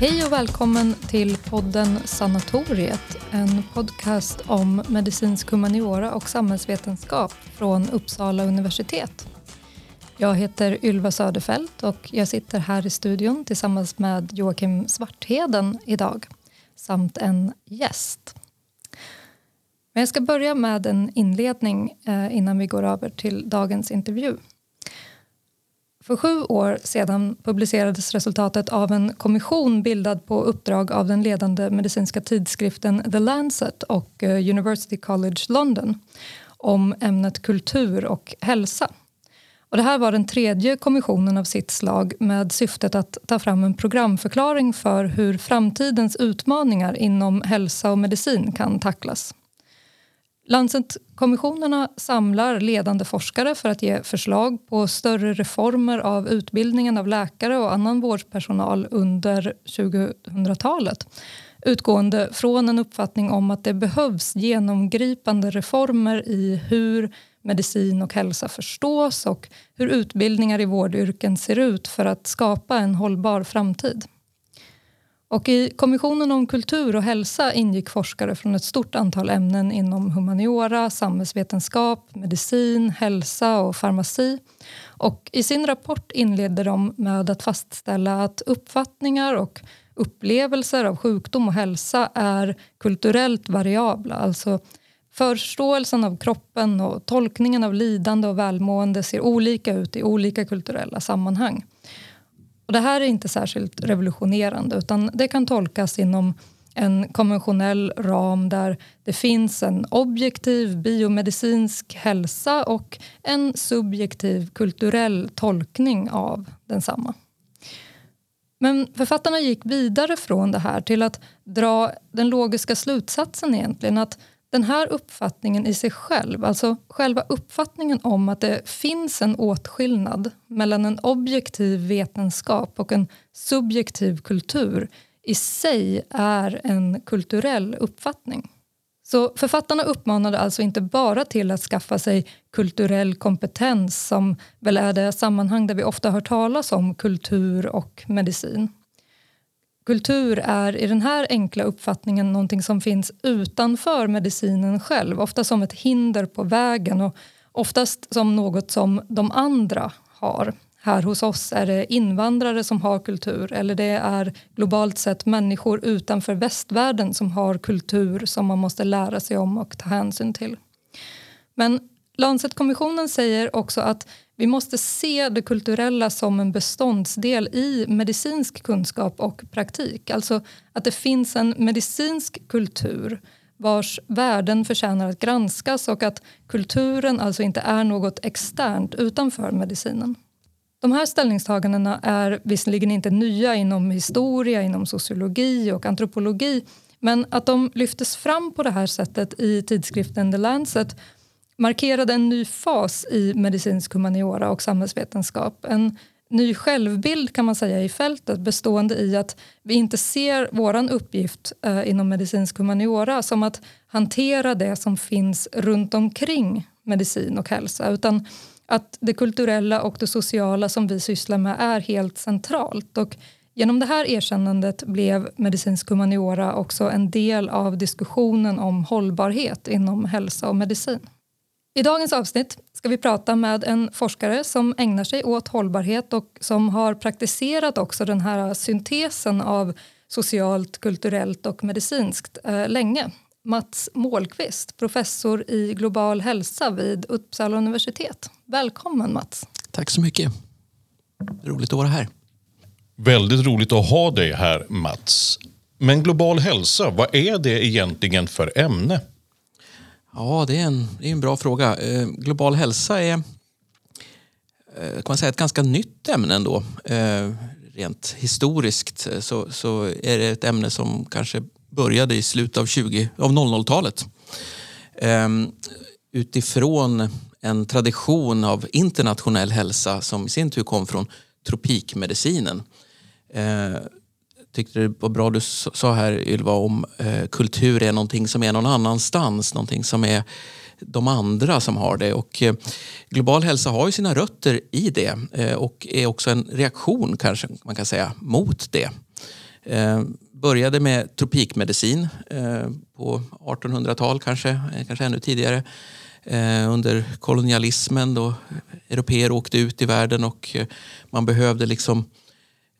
Hej och välkommen till podden Sanatoriet, en podcast om medicinsk humaniora och samhällsvetenskap från Uppsala universitet. Jag heter Ylva Söderfält och jag sitter här i studion tillsammans med Joakim Svartheden idag, samt en gäst. Men jag ska börja med en inledning eh, innan vi går över till dagens intervju. För sju år sedan publicerades resultatet av en kommission bildad på uppdrag av den ledande medicinska tidskriften The Lancet och eh, University College London om ämnet kultur och hälsa. Och det här var den tredje kommissionen av sitt slag med syftet att ta fram en programförklaring för hur framtidens utmaningar inom hälsa och medicin kan tacklas. Lancet-kommissionerna samlar ledande forskare för att ge förslag på större reformer av utbildningen av läkare och annan vårdpersonal under 2000-talet utgående från en uppfattning om att det behövs genomgripande reformer i hur medicin och hälsa förstås och hur utbildningar i vårdyrken ser ut för att skapa en hållbar framtid. Och I Kommissionen om kultur och hälsa ingick forskare från ett stort antal ämnen inom humaniora, samhällsvetenskap, medicin, hälsa och farmaci. Och I sin rapport inledde de med att fastställa att uppfattningar och upplevelser av sjukdom och hälsa är kulturellt variabla. Alltså förståelsen av kroppen och tolkningen av lidande och välmående ser olika ut i olika kulturella sammanhang. Och det här är inte särskilt revolutionerande utan det kan tolkas inom en konventionell ram där det finns en objektiv biomedicinsk hälsa och en subjektiv kulturell tolkning av densamma. Men författarna gick vidare från det här till att dra den logiska slutsatsen egentligen att den här uppfattningen i sig själv, alltså själva uppfattningen om att det finns en åtskillnad mellan en objektiv vetenskap och en subjektiv kultur i sig är en kulturell uppfattning. Så författarna uppmanade alltså inte bara till att skaffa sig kulturell kompetens som väl är det sammanhang där vi ofta hör talas om kultur och medicin. Kultur är i den här enkla uppfattningen någonting som finns utanför medicinen själv, ofta som ett hinder på vägen och oftast som något som de andra har. Här hos oss är det invandrare som har kultur eller det är globalt sett människor utanför västvärlden som har kultur som man måste lära sig om och ta hänsyn till. Men Lancet-kommissionen säger också att vi måste se det kulturella som en beståndsdel i medicinsk kunskap och praktik. Alltså att det finns en medicinsk kultur vars värden förtjänar att granskas och att kulturen alltså inte är något externt utanför medicinen. De här ställningstagandena är visserligen inte nya inom historia, inom sociologi och antropologi men att de lyftes fram på det här sättet i tidskriften The Lancet markerade en ny fas i medicinsk humaniora och samhällsvetenskap. En ny självbild kan man säga i fältet bestående i att vi inte ser vår uppgift eh, inom medicinsk humaniora som att hantera det som finns runt omkring medicin och hälsa utan att det kulturella och det sociala som vi sysslar med är helt centralt. Och genom det här erkännandet blev medicinsk humaniora också en del av diskussionen om hållbarhet inom hälsa och medicin. I dagens avsnitt ska vi prata med en forskare som ägnar sig åt hållbarhet och som har praktiserat också den här syntesen av socialt, kulturellt och medicinskt eh, länge. Mats Målqvist, professor i global hälsa vid Uppsala universitet. Välkommen Mats. Tack så mycket. Roligt att vara här. Väldigt roligt att ha dig här Mats. Men global hälsa, vad är det egentligen för ämne? Ja, det är en, det är en bra fråga. Eh, global hälsa är eh, kan man säga, ett ganska nytt ämne ändå. Eh, rent historiskt eh, så, så är det ett ämne som kanske började i slutet av, 20, av 00-talet. Eh, utifrån en tradition av internationell hälsa som i sin tur kom från tropikmedicinen. Eh, Tyckte det var bra du sa här Ylva om eh, kultur är någonting som är någon annanstans, någonting som är de andra som har det. Och, eh, global hälsa har ju sina rötter i det eh, och är också en reaktion kanske man kan säga mot det. Eh, började med tropikmedicin eh, på 1800-tal kanske, eh, kanske ännu tidigare. Eh, under kolonialismen då eh, europeer åkte ut i världen och eh, man behövde liksom eh,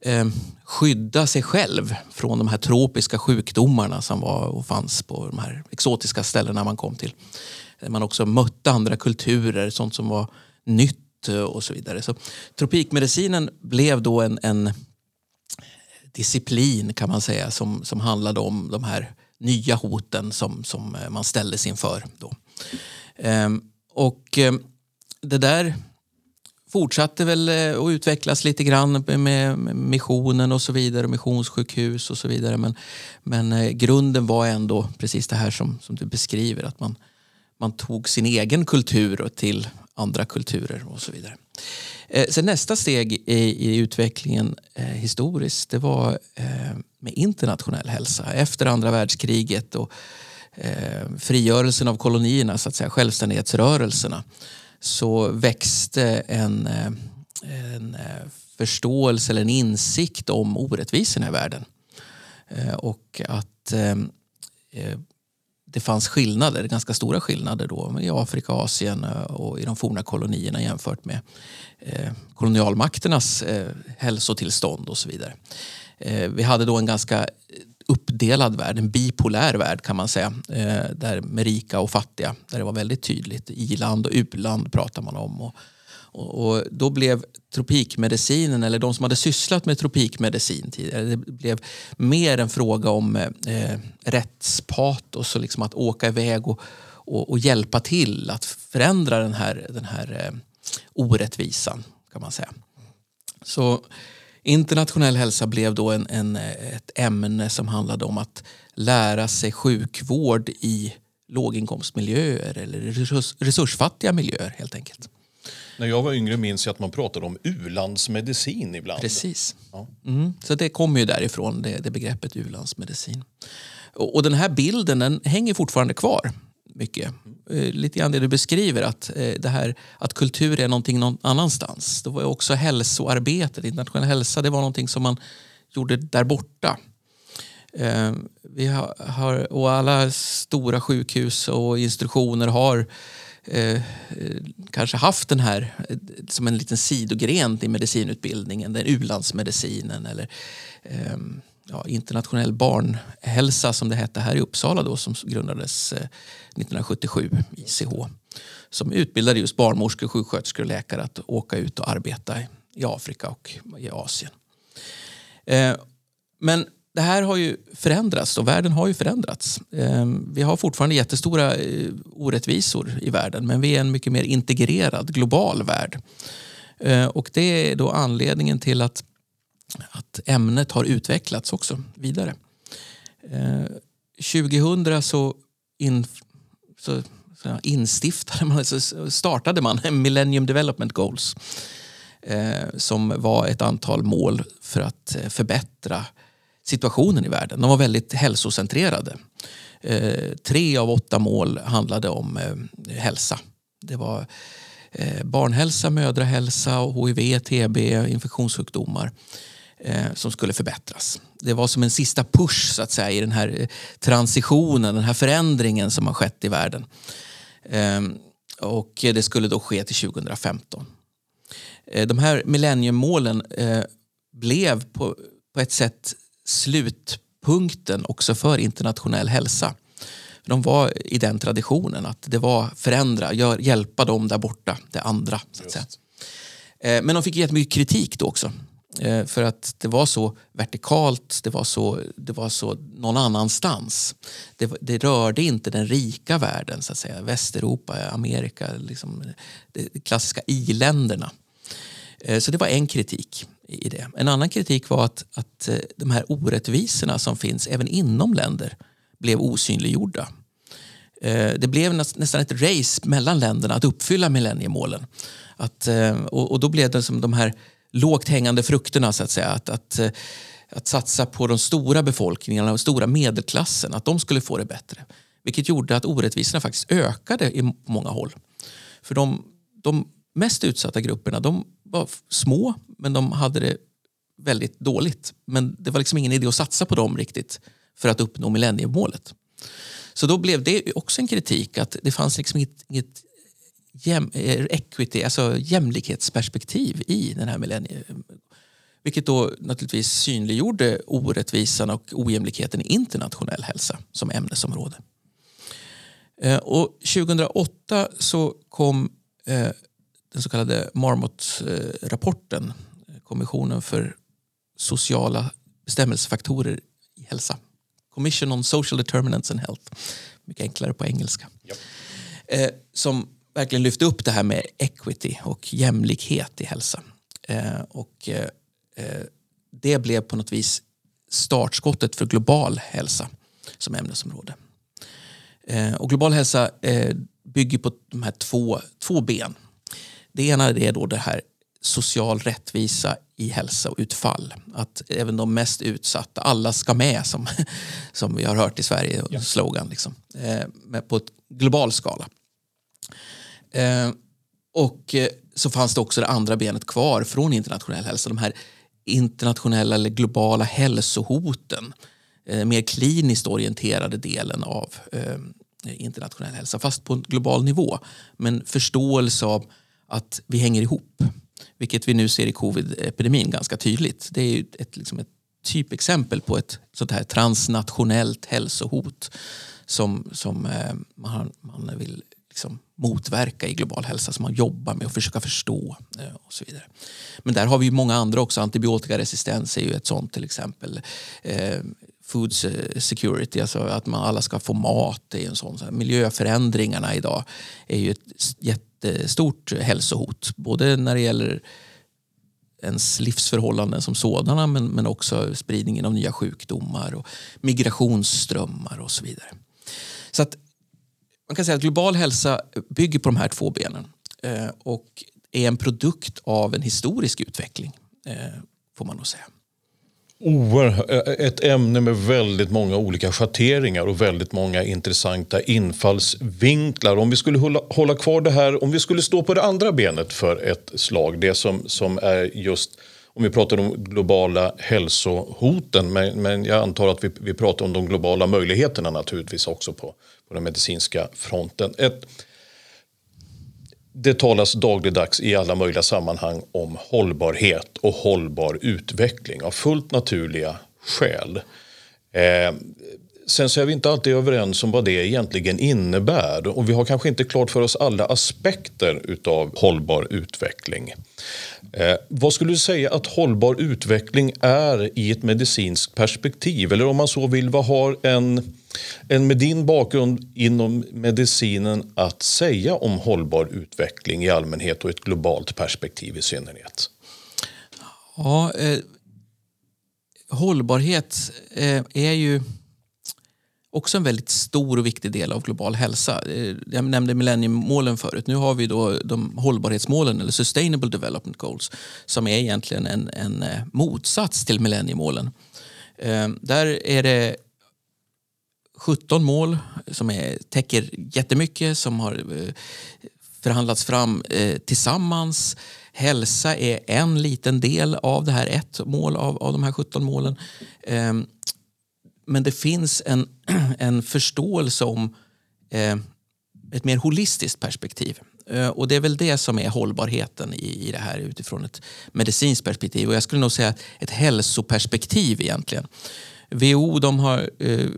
Eh, skydda sig själv från de här tropiska sjukdomarna som var och fanns på de här exotiska ställena man kom till. Eh, man också mötte andra kulturer, sånt som var nytt eh, och så vidare. Så tropikmedicinen blev då en, en disciplin kan man säga som, som handlade om de här nya hoten som, som man ställdes inför. Då. Ehm, och det där fortsatte väl eh, att utvecklas lite grann med missionen och så vidare, missionssjukhus och så vidare. Men, men eh, grunden var ändå precis det här som, som du beskriver, att man, man tog sin egen kultur till andra kulturer och så vidare. Eh, sen nästa steg i, i utvecklingen eh, historiskt det var eh, med internationell hälsa. Efter andra världskriget och eh, frigörelsen av kolonierna, så att säga, självständighetsrörelserna så växte en, eh, en eh, förståelse eller en insikt om orättvisorna i världen. Eh, och att det fanns skillnader, ganska stora skillnader då i Afrika, Asien och i de forna kolonierna jämfört med kolonialmakternas hälsotillstånd och så vidare. Vi hade då en ganska uppdelad värld, en bipolär värld kan man säga. Eh, där med rika och fattiga, där det var väldigt tydligt. I-land och u-land pratar man om. Och, och, och, då blev tropikmedicinen, eller de som hade sysslat med tropikmedicin tidigare, det blev mer en fråga om eh, eh, rättspatos och liksom att åka iväg och, och, och, hjälpa till att förändra den här, den här eh, orättvisan kan man säga. Så Internationell hälsa blev då en, en, ett ämne som handlade om att lära sig sjukvård i låginkomstmiljöer eller resurs, resursfattiga miljöer helt enkelt. När jag var yngre minns jag att man pratade om ulandsmedicin ibland. Precis. Ja. Mm, så det kommer ju därifrån, det, det begreppet ulandsmedicin. Och, och den här bilden den hänger fortfarande kvar mycket. Eh, lite grann det du beskriver, att, eh, det här, att kultur är någonting någon annanstans. Det var också hälsoarbetet, internationell hälsa, det var någonting som man gjorde där borta. Eh, vi har, och alla stora sjukhus och institutioner har eh, kanske haft den här eh, som en liten sidogren i medicinutbildningen, den ulandsmedicinen eller eh, ja, internationell barnhälsa som det hette här i Uppsala då som grundades eh, 1977, ICH. Som utbildade just barnmorskor, sjuksköterskor och läkare att åka ut och arbeta i Afrika och i Asien. Eh, men det här har ju förändrats och världen har ju förändrats. Eh, vi har fortfarande jättestora orättvisor i världen men vi är en mycket mer integrerad global värld. Och det är då anledningen till att att ämnet har utvecklats också vidare. Eh, 2000 så, in, så, så instiftade man, så startade man Millennium Development Goals eh, som var ett antal mål för att eh, förbättra situationen i världen. De var väldigt hälsocentrerade. Eh, tre av åtta mål handlade om eh, hälsa. Det var eh, barnhälsa, mödrahälsa, hiv, TB, infektionssjukdomar eh, som skulle förbättras. Det var som en sista push så att säga, i den här eh, transitionen, den här förändringen som har skett i världen. Eh, och det skulle då ske till 2015. Eh, de här millenniummålen eh, blev på, på ett sätt slutpunkten också för internationell hälsa. De var i den traditionen att det var förändra, gör, hjälpa dem där borta, det andra. Så att säga. Eh, men de fick jättemycket kritik då också. Eh, för att det var så vertikalt, det var så, det var så någon annanstans. Det, det rörde inte den rika världen, så att säga. Västeuropa, Amerika, liksom, de klassiska i-länderna. Eh, så det var en kritik i det. En annan kritik var att, att eh, de här orättvisorna som finns även inom länder blev osynliggjorda. Det blev nästan ett race mellan länderna att uppfylla millenniemålen. Att, och, och då blev det som de här lågt hängande frukterna så att säga. Att, att, eh, att satsa på de stora befolkningarna och stora medelklassen, att de skulle få det bättre. Vilket gjorde att orättvisorna faktiskt ökade i många håll. För de, de mest utsatta grupperna de var små men de hade det väldigt dåligt. Men det var liksom ingen idé att satsa på dem riktigt för att uppnå millenniemålet. Så då blev det också en kritik att det fanns liksom inget, inget jäm, eh, equity, alltså jämlikhetsperspektiv i den här millennie vilket då naturligtvis synliggjorde orättvisan och ojämlikheten i internationell hälsa som ämnesområde. Eh, och 2008 så kom eh, den så kallade Marmot-rapporten, Kommissionen för sociala bestämmelsefaktorer i hälsa. Commission on Social Determinants and Health. Mycket enklare på engelska. Eh, som verkligen lyfte upp det här med equity och jämlikhet i hälsa. och det blev på något vis startskottet för global hälsa som ämnesområde. och global hälsa bygger på de här två, två ben. Det ena är då det här social rättvisa i hälsa och utfall. Att även de mest utsatta, alla ska med som, som vi har hört i Sverige, ja. slogan. Liksom, eh, på global skala. Eh, och eh, så fanns det också det andra benet kvar från internationell hälsa. De här internationella eller globala hälsohoten. Eh, mer kliniskt orienterade delen av internationell hälsa, fast på en global nivå. Men förståelse av att vi hänger ihop. Vilket vi nu ser i covid-epidemin ganska tydligt. Det är ett, liksom ett typexempel på ett sånt här transnationellt hälsohot som, som man, man vill liksom motverka i global hälsa, som man jobbar med och försöka förstå eh, och så vidare. Men där har vi många andra också. Antibiotikaresistens är ju ett sånt till exempel. Eh, food security, alltså att man alla ska få mat. Det är en sån, miljöförändringarna idag är ju ett jättestort hälsohot. Både när det gäller ens livsförhållanden som sådana men, men också spridningen av nya sjukdomar och migrationsströmmar och så vidare. Så att man kan säga att global hälsa bygger på de här två benen eh, och är en produkt av en historisk utveckling, eh, får man nog säga. Eh, ett ämne med väldigt många olika schatteringar och väldigt många intressanta infallsvinklar. Om vi skulle hålla, hålla kvar det här, om vi skulle stå på det andra benet för ett slag, det som, som är just om vi pratar om globala hälsohoten, men, men jag antar att vi, vi pratar om de globala möjligheterna naturligtvis också på, på den medicinska fronten. Ett, det talas dagligdags i alla möjliga sammanhang om hållbarhet och hållbar utveckling av fullt naturliga skäl. Eh, sen så är vi inte alltid överens om vad det egentligen innebär och vi har kanske inte klart för oss alla aspekter utav hållbar utveckling. Eh, vad skulle du säga att hållbar utveckling är i ett medicinskt perspektiv? Eller om man så vill, vad har en, en med din bakgrund inom medicinen att säga om hållbar utveckling i allmänhet och ett globalt perspektiv i synnerhet? Ja, eh, hållbarhet eh, är ju också en väldigt stor och viktig del av global hälsa. Eh, jag nämnde millenniemålen förut. Nu har vi då de hållbarhetsmålen, eller Sustainable Development Goals, som är egentligen en, en eh, motsats till millenniemålen. Eh, där är det 17 mål som är, täcker jättemycket, som har eh, förhandlats fram eh, tillsammans. Hälsa är en liten del av det här, ett mål av, av de här 17 målen ehm, men det finns en, en förståelse om eh, ett mer holistiskt perspektiv. Eh, och det är väl det som är hållbarheten i, i det här utifrån ett medicinskt perspektiv. Och jag skulle nog säga ett hälsoperspektiv egentligen. WHO de har eh,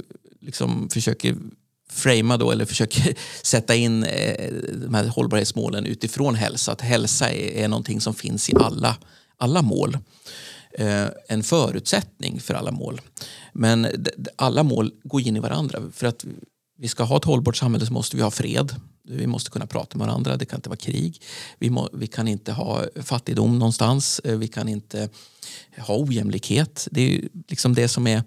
liksom försöker framea då, eller försöker sätta in eh, de här hållbarhetsmålen utifrån hälsa. Att hälsa är, är någonting som finns i alla, alla mål. Eh, en förutsättning för alla mål. Men alla mål går in i varandra. För att vi ska ha ett hållbart samhälle så måste vi ha fred. Vi måste kunna prata med varandra, det kan inte vara krig. Vi, må, vi kan inte ha fattigdom någonstans. Eh, vi kan inte ha ojämlikhet. Det är liksom det som är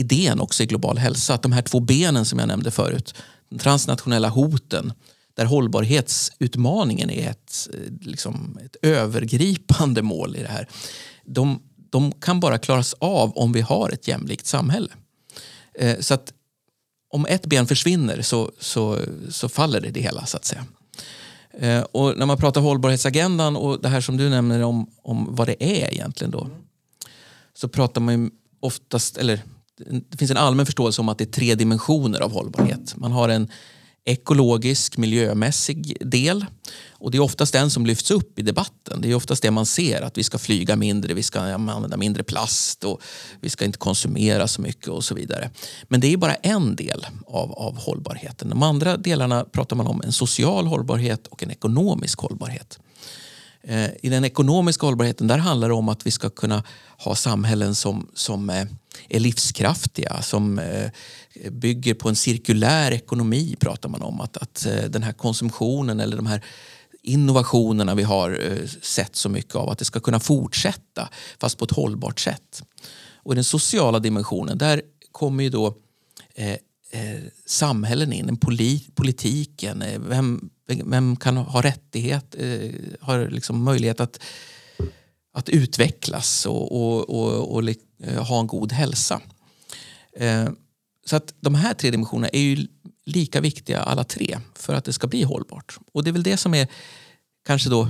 idén också i global hälsa. Att de här två benen som jag nämnde förut, de transnationella hoten, där hållbarhetsutmaningen är ett, eh, liksom, ett övergripande mål i det här. De, de kan bara klaras av om vi har ett jämlikt samhälle. Eh, så att om ett ben försvinner så, så, så faller det det hela så att säga. Eh, och när man pratar hållbarhetsagendan och det här som du nämner om, om vad det är egentligen då. så pratar man ju oftast, eller det finns en allmän förståelse om att det är tre dimensioner av hållbarhet. Man har en ekologisk, miljömässig del. Och det är oftast den som lyfts upp i debatten. Det är oftast det man ser, att vi ska flyga mindre, vi ska använda mindre plast och vi ska inte konsumera så mycket och så vidare. Men det är bara en del av, av hållbarheten. De andra delarna pratar man om en social hållbarhet och en ekonomisk hållbarhet. Eh, I den ekonomiska hållbarheten där handlar det om att vi ska kunna ha samhällen som, som eh, är livskraftiga, som eh, bygger på en cirkulär ekonomi pratar man om. Att, att den här konsumtionen eller de här innovationerna vi har sett så mycket av, att det ska kunna fortsätta fast på ett hållbart sätt. Och i den sociala dimensionen, där kommer ju då eh, samhällen in, polit, politiken, eh, vem, vem kan ha rättighet, eh, har liksom möjlighet att, att utvecklas och, och, och, och eh, ha en god hälsa. Eh, så att de här tre dimensionerna är ju lika viktiga alla tre för att det ska bli hållbart. Och det är väl det som är kanske då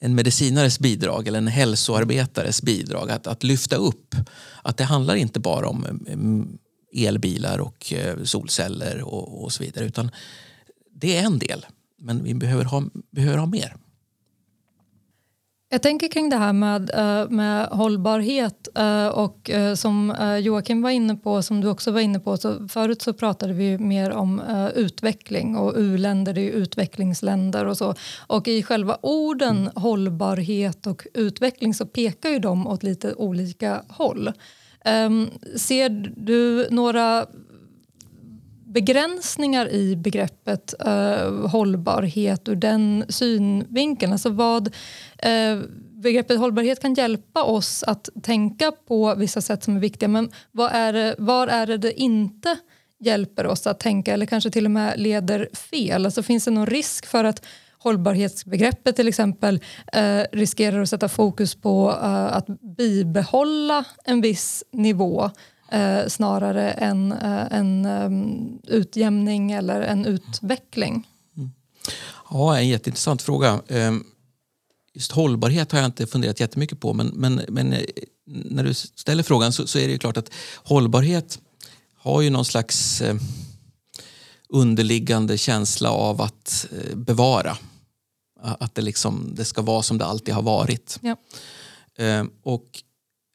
en medicinares bidrag eller en hälsoarbetares bidrag. Att, att lyfta upp att det handlar inte bara om eh, elbilar och solceller och, och så vidare. Utan det är en del. Men vi behöver ha, behöver ha mer. Jag tänker kring det här med, eh, med hållbarhet eh, och eh, som Joakim var inne på, som du också var inne på, så förut så pratade vi mer om utveckling och u-länder är utvecklingsländer och så. Och i själva orden mm. hållbarhet och utveckling så pekar ju de åt lite olika håll. Ehm, ser du några begränsningar i begreppet uh, hållbarhet ur den synvinkeln. Alltså vad, uh, begreppet hållbarhet kan hjälpa oss att tänka på vissa sätt som är viktiga men vad är det, var är det det inte hjälper oss att tänka eller kanske till och med leder fel? Alltså finns det någon risk för att hållbarhetsbegreppet till exempel eh, riskerar att sätta fokus på eh, att bibehålla en viss nivå eh, snarare än eh, en um, utjämning eller en utveckling? Mm. Ja, en jätteintressant fråga. Ehm, just hållbarhet har jag inte funderat jättemycket på men, men, men eh, när du ställer frågan så, så, är det ju klart att hållbarhet har ju någon slags eh, underliggande känsla av att eh, bevara. Att det, liksom, det ska vara som det alltid har varit. Ja. Eh, och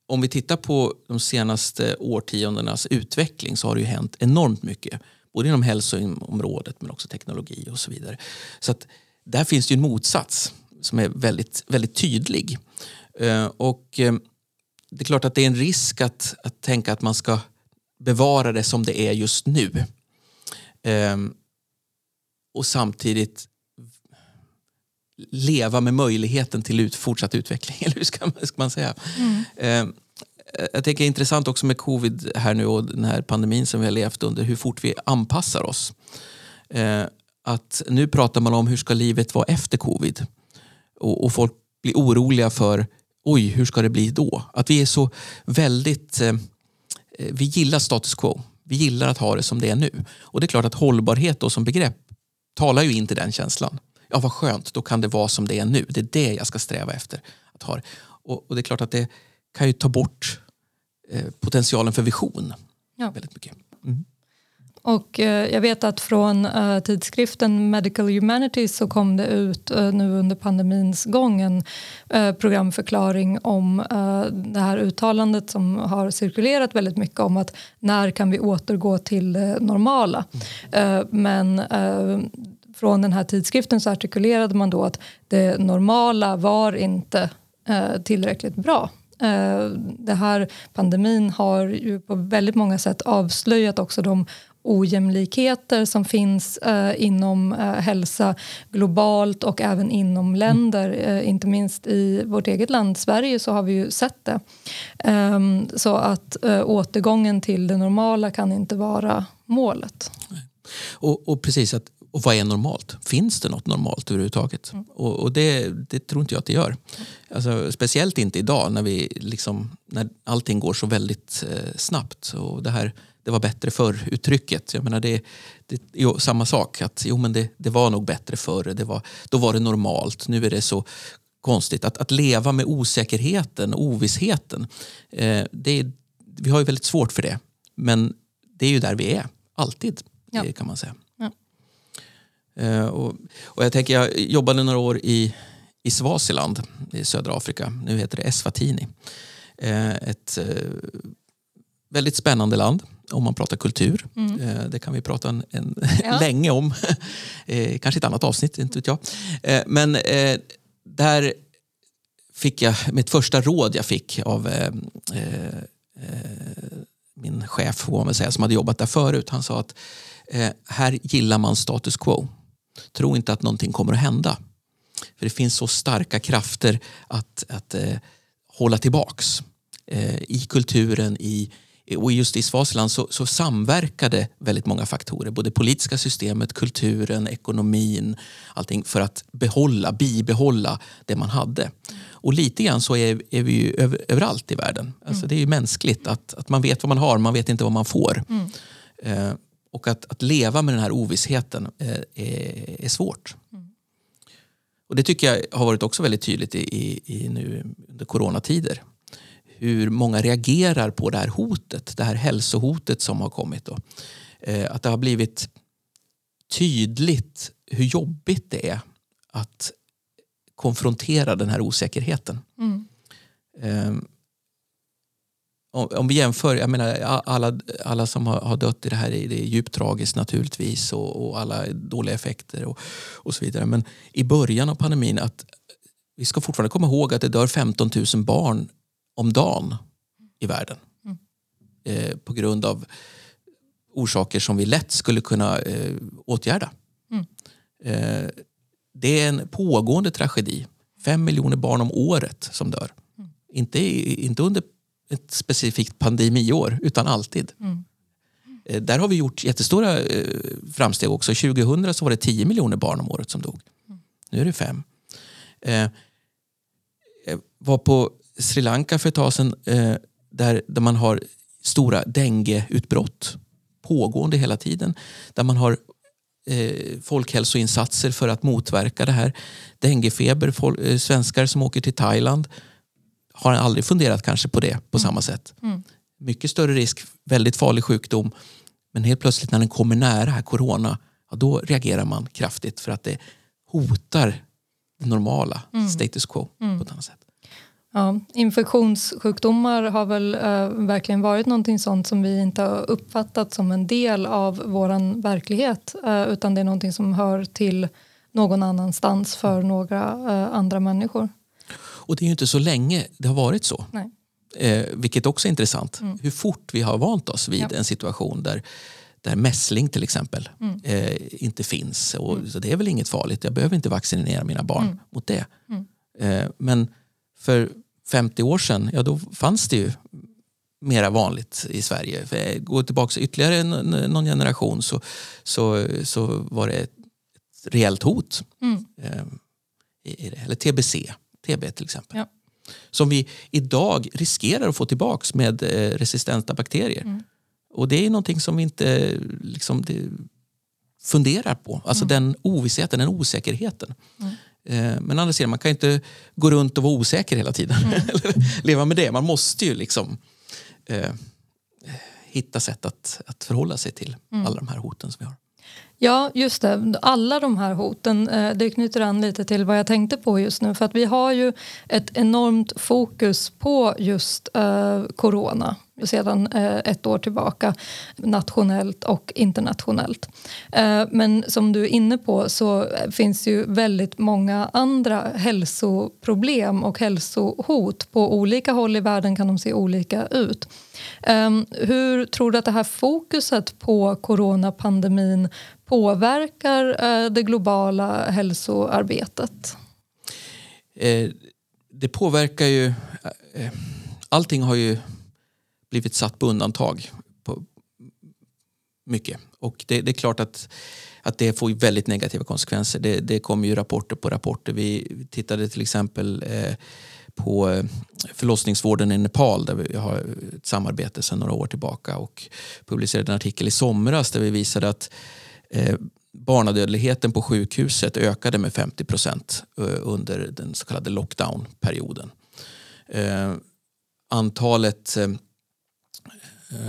om vi tittar på de senaste årtiondenas utveckling så har det ju hänt enormt mycket. Både inom hälsoområdet men också teknologi och så vidare. Så att där finns det en motsats som är väldigt, väldigt tydlig. Eh, och eh, det är klart att det är en risk att, att tänka att man ska bevara det som det är just nu. Och samtidigt leva med möjligheten till ut, fortsatt utveckling. Eller hur ska man, ska man säga? Mm. Eh, jag tänker det är intressant också med covid här nu och den här pandemin som vi har levt under, hur fort vi anpassar oss. Eh, att nu pratar man om hur ska livet vara efter covid? Och, och, folk blir oroliga för, oj, hur ska det bli då? Att vi är så väldigt, eh, vi gillar status quo. Vi gillar att ha det som det är nu. Och det är klart att hållbarhet då som begrepp talar ju in till den känslan ja vad skönt, då kan det vara som det är nu. Det är det jag ska sträva efter. att ha. Och, och det är klart att det kan ju ta bort eh, potentialen för vision ja. väldigt mycket. Mm. Och eh, jag vet att från eh, tidskriften Medical Humanities så kom det ut eh, nu under pandemins gång en eh, programförklaring om eh, det här uttalandet som har cirkulerat väldigt mycket om att när kan vi återgå till det normala. Mm. Eh, men från den här tidskriften så artikulerade man då att det normala var inte eh, tillräckligt bra. Eh, det här pandemin har ju på väldigt många sätt avslöjat också de ojämlikheter som finns eh, inom eh, hälsa globalt och även inom länder. Eh, inte minst i vårt eget land Sverige så har vi ju sett det. Ehm, så att eh, återgången till det normala kan inte vara målet. Och, och precis, att och vad är normalt? Finns det något normalt överhuvudtaget? Mm. Och, och det, det, tror inte jag att det gör. Alltså, speciellt inte idag när, vi liksom, när allting går så väldigt eh, snabbt. Och det här det var bättre förr-uttrycket. Jag menar det, det jo, samma sak. att jo, men det, det var nog bättre förr. Det var, då var det normalt. Nu är det så konstigt. Att, att leva med osäkerheten och ovissheten. Eh, det är, vi har ju väldigt svårt för det. Men det är ju där vi är, alltid ja. kan man säga. Eh, och, och, jag, tänker, jag jobbade några år i, i Swaziland i södra Afrika. Nu heter det Eswatini. Eh, ett eh, väldigt spännande land om man pratar kultur. Mm. Det kan vi prata en, en ja. länge om. Kanske ett annat avsnitt, inte vet jag. Men där fick jag mitt första råd jag fick av min chef får man säga, som hade jobbat där förut. Han sa att här gillar man status quo. Tro inte att någonting kommer att hända. För det finns så starka krafter att, att hålla tillbaks i kulturen, i och just i Swaziland så, så samverkade väldigt många faktorer. Både politiska systemet, kulturen, ekonomin, allting för att behålla, bibehålla det man hade. Och lite grann så är, är vi ju över, överallt i världen. Alltså mm. Det är ju mänskligt att, att man vet vad man har, man vet inte vad man får. Mm. Eh, och att, att leva med den här ovissheten eh, är, är, svårt. Mm. Och Det tycker jag har varit också väldigt tydligt i, i, i nu under coronatider hur många reagerar på det här hotet, det här hälsohotet som har kommit. Då. Eh, att det har blivit tydligt hur jobbigt det är att konfrontera den här osäkerheten. Mm. Um, om, vi jämför, jag menar alla, alla som har, har dött i det här det är djupt tragiskt naturligtvis och, och, alla dåliga effekter och, och så vidare. Men i början av pandemin att vi ska fortfarande komma ihåg att det dör 15 000 barn om dagen i världen. Mm. Eh, på grund av orsaker som vi lätt skulle kunna eh, åtgärda. Mm. Eh, det är en pågående tragedi. Fem miljoner barn om året som dör. Mm. Inte, inte under ett specifikt pandemiår, utan alltid. Mm. Eh, där har vi gjort jättestora eh, framsteg också. 2000 så var det 10 miljoner barn om året som dog. Mm. Nu är det fem. Eh, var på Sri Lanka för ett tag sedan där, där man har stora dengueutbrott pågående hela tiden. Där man har eh, folkhälsoinsatser för att motverka det här. Denguefeber, folk, eh, svenskar som åker till Thailand har aldrig funderat kanske på det på mm. samma sätt. Mm. Mycket större risk, väldigt farlig sjukdom. Men helt plötsligt när den kommer nära här, corona, ja, då reagerar man kraftigt för att det hotar det normala, mm. status quo mm. på ett annat sätt. Ja, infektionssjukdomar har väl äh, verkligen varit någonting sånt som vi inte har uppfattat som en del av vår verklighet äh, utan det är någonting som hör till någon annanstans för några äh, andra människor. Och det är ju inte så länge det har varit så. Nej. Eh, vilket också är intressant. Mm. Hur fort vi har vant oss vid ja. en situation där, där mässling till exempel mm. eh, inte finns. Och, mm. Så det är väl inget farligt. Jag behöver inte vaccinera mina barn mm. mot det. Mm. Eh, men för 50 år sedan, ja då fanns det ju mera vanligt i Sverige. För går tillbaka ytterligare någon generation så, så, så var det ett rejält hot. Mm. Eh, eller TBC, TB till exempel. Ja. Som vi idag riskerar att få tillbaka med eh, resistenta bakterier. Mm. Och det är någonting som vi inte liksom, funderar på. Alltså mm. den ovissheten, den osäkerheten. Mm. Eh, men andra sidan, man kan inte gå runt och vara osäker hela tiden. Mm. Leva med det. Man måste ju liksom eh, hitta sätt att, att förhålla sig till mm. alla de här hoten som vi har. Ja, just det. Alla de här hoten, eh, det knyter an lite till vad jag tänkte på just nu. För att vi har ju ett enormt fokus på just eh, corona sedan eh, ett år tillbaka nationellt och internationellt. Eh, men som du är inne på så finns ju väldigt många andra hälsoproblem och hälsohot. På olika håll i världen kan de se olika ut. Eh, hur tror du att det här fokuset på coronapandemin påverkar det globala hälsoarbetet? Det påverkar ju... Allting har ju blivit satt på undantag. På mycket. Och det, det, är klart att, att det får väldigt negativa konsekvenser. Det, det kommer ju rapporter på rapporter. Vi tittade till exempel eh, på eh, förlossningsvården i Nepal där vi har ett samarbete sedan några år tillbaka och publicerade en artikel i somras där vi visade att eh, barnadödligheten på sjukhuset ökade med 50 procent eh, under den så kallade lockdownperioden. Eh, antalet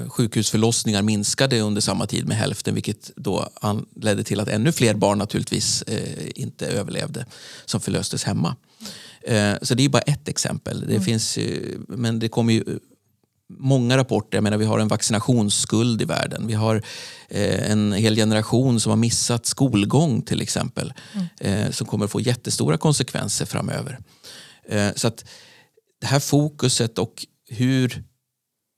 sjukhusförlossningar minskade under samma tid med hälften vilket då ledde till att ännu fler barn naturligtvis inte överlevde som förlöstes hemma. Så det är bara ett exempel. Det mm. finns, men det kommer ju många rapporter. Jag menar, vi har en vaccinationsskuld i världen. Vi har eh, en hel generation som har missat skolgång till exempel. Mm. Eh, som kommer få jättestora konsekvenser framöver. Eh, så att det här fokuset och hur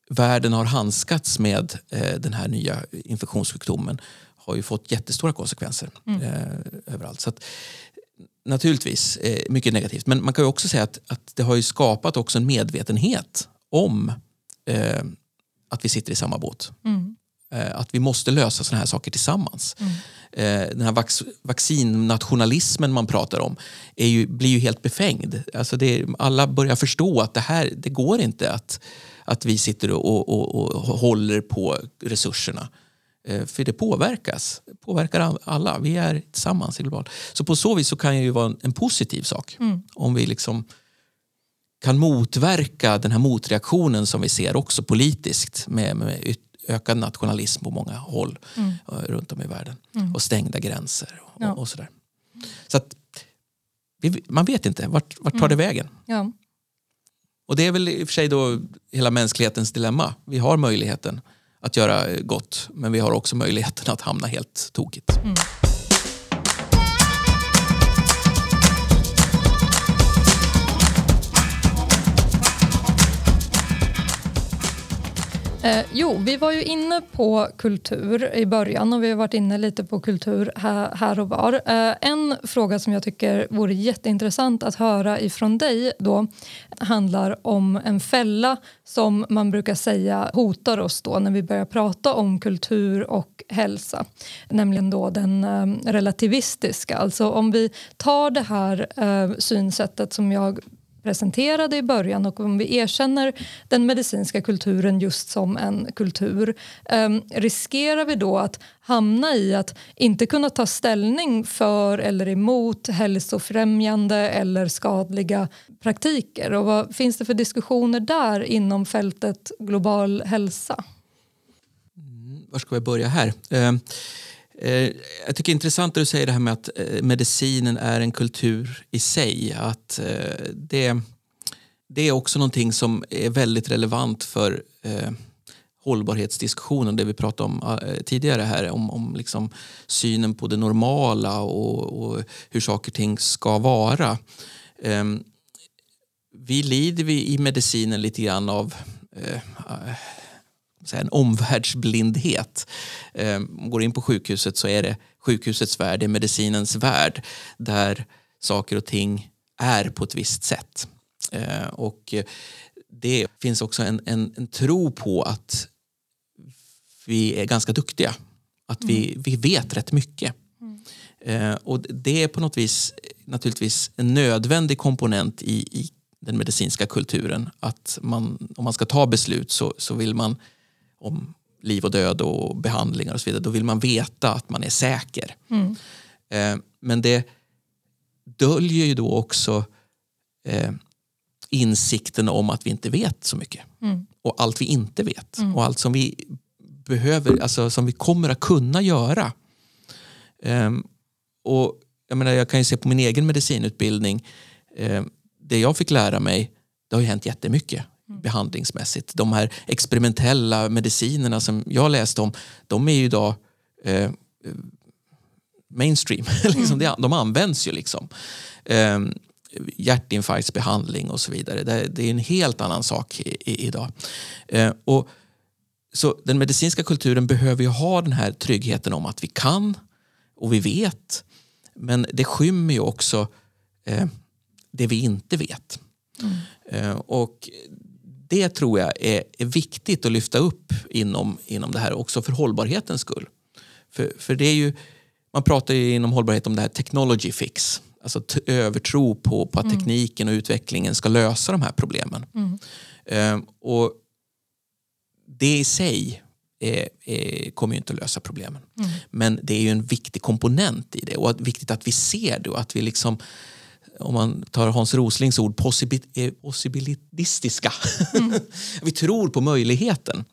världen har handskats med eh, den här nya infektionssjukdomen har ju fått jättestora konsekvenser mm. Eh, överallt. Så att, naturligtvis eh, mycket negativt. Men man kan ju också säga att, att det har ju skapat också en medvetenhet om eh, att vi sitter i samma båt. Mm. Eh, att vi måste lösa sådana här saker tillsammans. Mm. Eh, den här vac vaccinnationalismen man pratar om ju, blir ju helt befängd. Alltså det, alla börjar förstå att det här det går inte att, att vi sitter och, och, och håller på resurserna. Eh, för det påverkas, påverkar alla. Vi är tillsammans globalt. Så på så vis så kan det ju vara en, positiv sak. Mm. Om vi liksom kan motverka den här motreaktionen som vi ser också politiskt med, med ökad nationalism på många håll mm. Eh, runt om i världen mm. och stängda gränser och, ja. och sådär. Så att, man vet inte, vart, vart tar mm. det vägen? Ja. Och det är väl i och för sig då hela mänsklighetens dilemma. Vi har möjligheten att göra gott men vi har också möjligheten att hamna helt tokigt. Mm. Eh, jo, vi var ju inne på kultur i början och vi har varit inne lite på kultur här, här och var. Eh, en fråga som jag tycker vore jätteintressant att höra ifrån dig då handlar om en fälla som man brukar säga hotar oss då när vi börjar prata om kultur och hälsa. Nämligen då den eh, relativistiska. Alltså om vi tar det här eh, synsättet som jag presenterade i början och om vi erkänner den medicinska kulturen just som en kultur eh, riskerar vi då att hamna i att inte kunna ta ställning för eller emot hälsofrämjande eller skadliga praktiker. Och vad finns det för diskussioner där inom fältet global hälsa? Mm, var ska vi börja här? Eh, Eh, jag tycker det är intressant att du säger det här med att eh, medicinen är en kultur i sig. Att eh, det, det är också någonting som är väldigt relevant för eh, hållbarhetsdiskussionen, det vi pratade om eh, tidigare här, om, om liksom synen på det normala och, och hur saker och ting ska vara. Ehm, vi lider vi i medicinen lite grann av en omvärldsblindhet. Eh, går in på sjukhuset så är det sjukhusets värld, det är medicinens värld där saker och ting är på ett visst sätt. Eh, och det finns också en, en, en, tro på att vi är ganska duktiga. Att vi, mm. vi vet rätt mycket. Mm. Eh, och det är på något vis naturligtvis en nödvändig komponent i, i den medicinska kulturen. Att man, om man ska ta beslut så, så vill man om liv och död och behandlingar och så vidare, då vill man veta att man är säker. Mm. Eh, men det döljer ju då också eh, insikten om att vi inte vet så mycket. Mm. Och allt vi inte vet. Mm. Och allt som vi behöver, alltså som vi kommer att kunna göra. Eh, och jag, menar, jag kan ju se på min egen medicinutbildning. Eh, det jag fick lära mig, det har ju hänt jättemycket Mm. behandlingsmässigt. De här experimentella medicinerna som jag läste om, de är ju idag eh, mainstream. liksom, mm. De används ju liksom. Eh, hjärtinfarktsbehandling och så vidare. Det, är en helt annan sak i, i, idag. Eh, och, så den medicinska kulturen behöver ju ha den här tryggheten om att vi kan och vi vet. Men det skymmer ju också eh, det vi inte vet. Mm. Eh, och det tror jag är, är, viktigt att lyfta upp inom, inom det här också för hållbarhetens skull. För, för det är ju, man pratar ju inom hållbarhet om det här technology fix. Alltså övertro på, på att mm. tekniken och utvecklingen ska lösa de här problemen. Mm. Um, och Det i sig eh, eh, kommer ju inte att lösa problemen. Mm. Men det är ju en viktig komponent i det och viktigt att vi ser det och att vi liksom om man tar Hans Roslings ord, eh, possibilistiska. Mm. vi tror på möjligheten.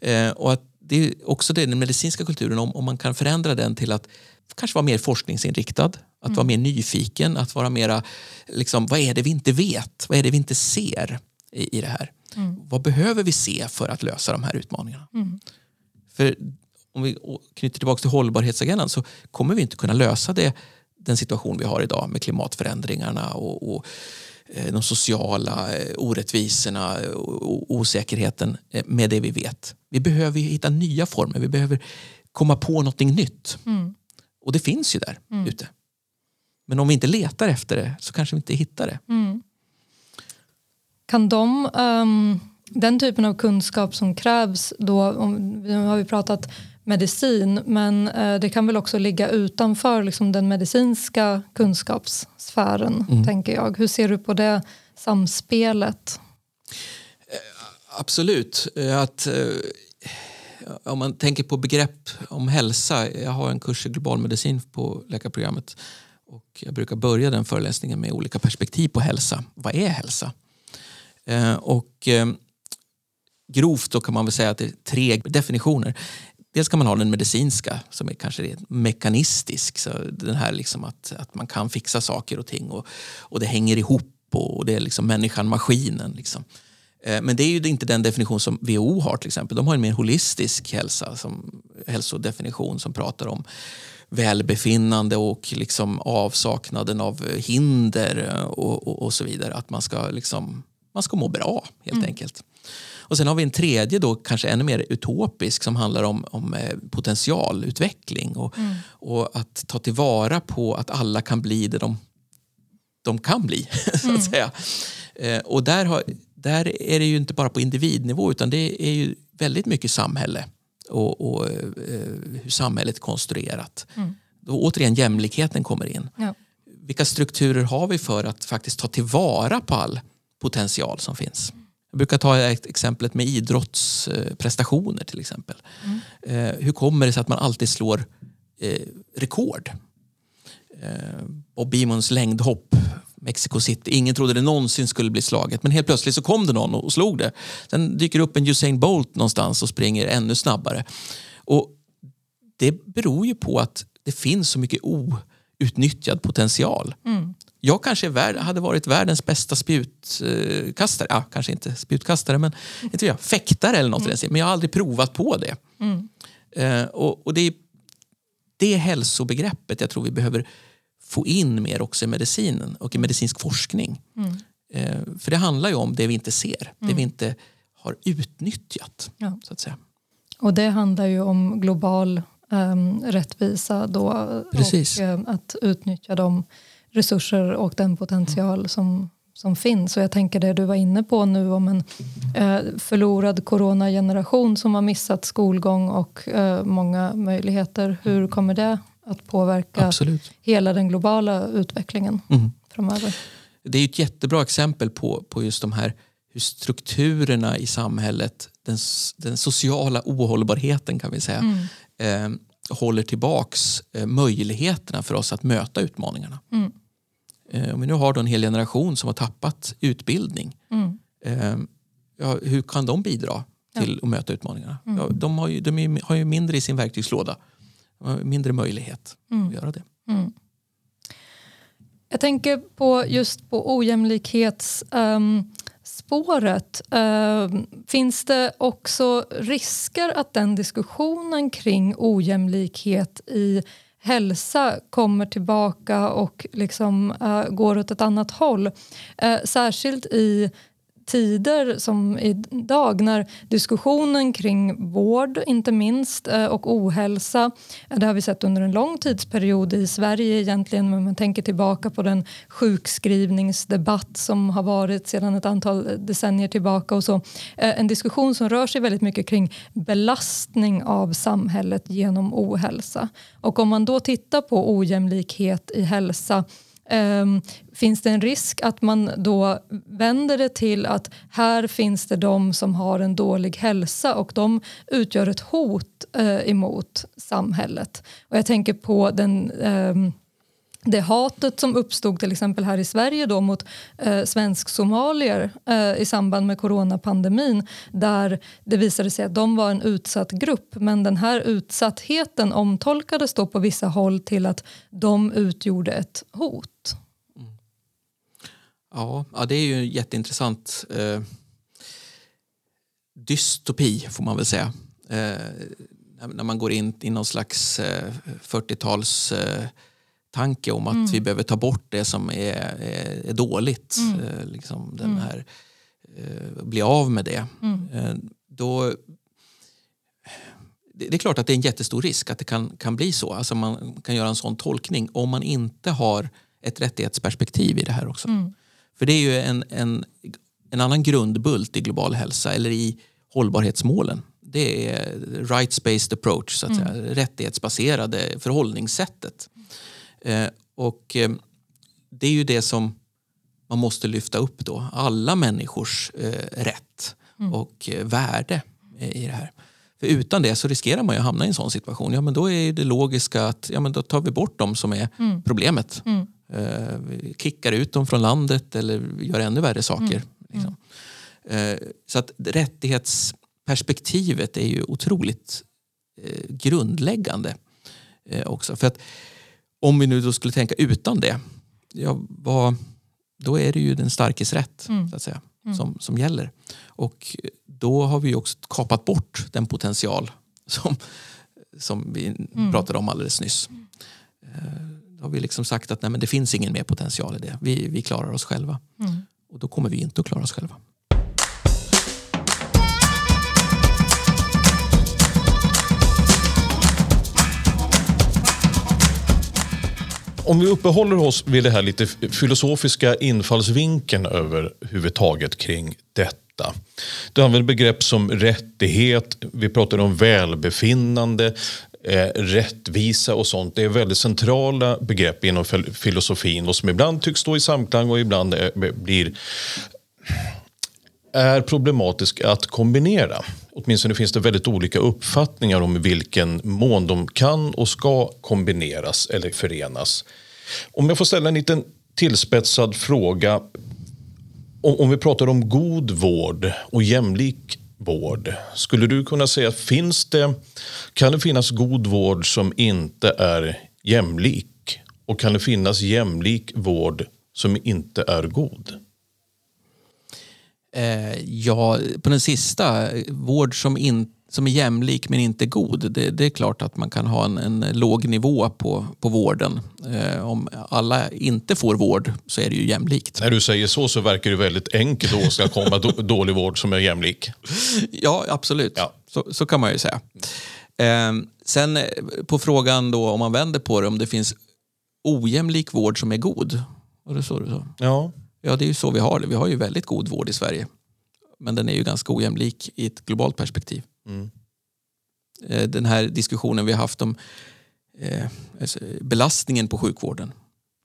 Eh, och att det är också det, den medicinska kulturen, om, om man kan förändra den till att kanske vara mer forskningsinriktad, att mm. vara mer nyfiken, att vara mera, liksom, vad är det vi inte vet? Vad är det vi inte ser i, i det här? Mm. Vad behöver vi se för att lösa de här utmaningarna? Mm. För om vi knyter tillbaka till hållbarhetsagendan så kommer vi inte kunna lösa det, den situation vi har idag med klimatförändringarna och, och eh, de sociala eh, orättvisorna och osäkerheten eh, med det vi vet. Vi behöver hitta nya former, vi behöver komma på någonting nytt. Mm. Och det finns ju där mm. ute. Men om vi inte letar efter det så kanske vi inte hittar det. Mm. Kan de, um, den typen av kunskap som krävs då, om, nu har vi pratat medicin men uh, det kan väl också ligga utanför liksom, den medicinska kunskapssfären, mm. tänker jag. Hur ser du på det samspelet? Eh, absolut. Eh, att om man tänker på begrepp om hälsa. Jag har en kurs i global medicin på läkarprogrammet och jag brukar börja den föreläsningen med olika perspektiv på hälsa. Vad är hälsa? Eh, och eh, grovt då kan man väl säga att det är tre definitioner. Dels kan man ha den medicinska som är kanske mekanistisk. Så den här liksom att, att man kan fixa saker och ting och, och det hänger ihop och det är liksom människan, maskinen. Liksom. Eh, men det är ju inte den definition som WHO har till exempel. De har en mer holistisk hälsa, som, hälsodefinition som pratar om välbefinnande och liksom avsaknaden av hinder och, och, och så vidare. Att man ska, liksom, man ska må bra helt mm. enkelt. Och Sen har vi en tredje, då, kanske ännu mer utopisk som handlar om, om eh, potentialutveckling och, mm. och att ta tillvara på att alla kan bli det de, de kan bli. så att mm. säga. Eh, och där har, där är det ju inte bara på individnivå utan det är ju väldigt mycket samhälle och, och uh, hur samhället är konstruerat. Mm. Då återigen jämlikheten kommer in. Ja. Vilka strukturer har vi för att faktiskt ta tillvara på all potential som finns? Jag brukar ta exemplet med idrottsprestationer till exempel. Mm. Uh, hur kommer det sig att man alltid slår uh, rekord? Bob Beamons längdhopp Mexico City. Ingen trodde det någonsin skulle bli slaget. Men helt plötsligt så kom det någon och slog det. Sen dyker upp en Usain Bolt någonstans och springer ännu snabbare. Och det beror ju på att det finns så mycket outnyttjad potential. Mm. Jag kanske värd, hade varit världens bästa spjutkastare. Ja, kanske inte spjutkastare, men inte jag, fäktare eller något. Mm. Men jag har aldrig provat på det. Mm. Uh, och, och det, är, det hälsobegreppet jag tror vi behöver få in mer också i medicinen och i mm. medicinsk forskning. Mm. Eh, för det handlar ju om det vi inte ser, det vi mm. inte har utnyttjat. Ja. så att säga. Och det handlar ju om global um, rättvisa då Precis. och um, att utnyttja de resurser och den potential mm. som, som finns. Och jag tänker det du var inne på nu om en uh, förlorad coronageneration som har missat skolgång och uh, många möjligheter. Hur kommer det att påverka Absolut. hela den globala utvecklingen mm. framöver. Det är ett jättebra exempel på, på just de här hur strukturerna i samhället, den, den sociala ohållbarheten kan vi säga, mm. eh, håller tillbaks eh, möjligheterna för oss att möta utmaningarna. Mm. Eh, om vi nu har då en hel generation som har tappat utbildning, mm. eh, ja, hur kan de bidra till ja. att möta utmaningarna? Mm. Ja, de, har ju, de har ju mindre i sin verktygslåda mindre möjlighet mm. att göra det. Mm. Jag tänker på just på ojämlikhetsspåret. Um, uh, finns det också risker att den diskussionen kring ojämlikhet i hälsa kommer tillbaka och liksom, uh, går åt ett annat håll? Uh, särskilt i tider som idag när diskussionen kring vård inte minst eh, och ohälsa, eh, det har vi sett under en lång tidsperiod i Sverige egentligen men man tänker tillbaka på den sjukskrivningsdebatt som har varit sedan ett antal decennier tillbaka och så. Eh, en diskussion som rör sig väldigt mycket kring belastning av samhället genom ohälsa. Och om man då tittar på ojämlikhet i hälsa Um, finns det en risk att man då vänder det till att här finns det de som har en dålig hälsa och de utgör ett hot uh, emot samhället. Och jag tänker på den um, det hatet som uppstod till exempel här i Sverige då mot eh, svensk-somalier eh, i samband med coronapandemin där det visade sig att de var en utsatt grupp men den här utsattheten omtolkades då på vissa håll till att de utgjorde ett hot. Ja, ja, det är ju en jätteintressant eh, dystopi får man väl säga. Eh, när man går in i någon slags 40-tals eh, tanke om att mm. vi behöver ta bort det som är, är, är dåligt. Mm. Eh, liksom den mm. här, eh, bli av med det. Mm. Eh, då, det är klart att det är en jättestor risk att det kan, kan bli så. Alltså man kan göra en sån tolkning om man inte har ett rättighetsperspektiv i det här också. Mm. För det är ju en, en, en annan grundbult i global hälsa eller i hållbarhetsmålen. Det är rights-based approach, så att mm. säga. rättighetsbaserade förhållningssättet. Eh, och eh, det är ju det som man måste lyfta upp då. Alla människors eh, rätt mm. och värde i det här. För utan det så riskerar man ju att hamna i en sån situation. Ja, men då är det logiska att ja, men då tar vi bort dem som är mm. problemet. Mm. Vi kickar ut dem från landet eller gör ännu värre saker. Mm. Liksom. så att rättighetsperspektivet är ju otroligt grundläggande också. För att om vi nu då skulle tänka utan det, ja, vad, då är det ju den starkes rätt mm. så att säga, mm. som, som gäller. Och då har vi också kapat bort den potential som, som vi mm. pratade om alldeles nyss. Har vi liksom sagt att nej, men det finns ingen mer potential i det. Vi, vi klarar oss själva. Mm. Och då kommer vi inte att klara oss själva. Om vi uppehåller oss vid det här lite filosofiska infallsvinkeln överhuvudtaget kring detta. Du använder begrepp som rättighet, vi pratar om välbefinnande, eh, rättvisa och sånt. Det är väldigt centrala begrepp inom filosofin och som ibland tycks stå i samklang och ibland eh, är, blir är problematisk att kombinera. Åtminstone finns det väldigt olika uppfattningar om i vilken mån de kan och ska kombineras eller förenas. Om jag får ställa en liten tillspetsad fråga. Om vi pratar om god vård och jämlik vård. Skulle du kunna säga, finns det, kan det finnas god vård som inte är jämlik? Och kan det finnas jämlik vård som inte är god? Eh, ja, på den sista, vård som, inte som är jämlik men inte god. Det, det är klart att man kan ha en, en låg nivå på, på vården. Eh, om alla inte får vård så är det ju jämlikt. När du säger så så verkar det väldigt enkelt att åstadkomma dålig vård som är jämlik. Ja, absolut. Ja. Så, så kan man ju säga. Eh, sen på frågan då om man vänder på det, om det finns ojämlik vård som är god. Var det så du sa? Ja. Ja, det är ju så vi har det. Vi har ju väldigt god vård i Sverige. Men den är ju ganska ojämlik i ett globalt perspektiv. Mm. Eh, den här diskussionen vi har haft om eh, alltså, belastningen på sjukvården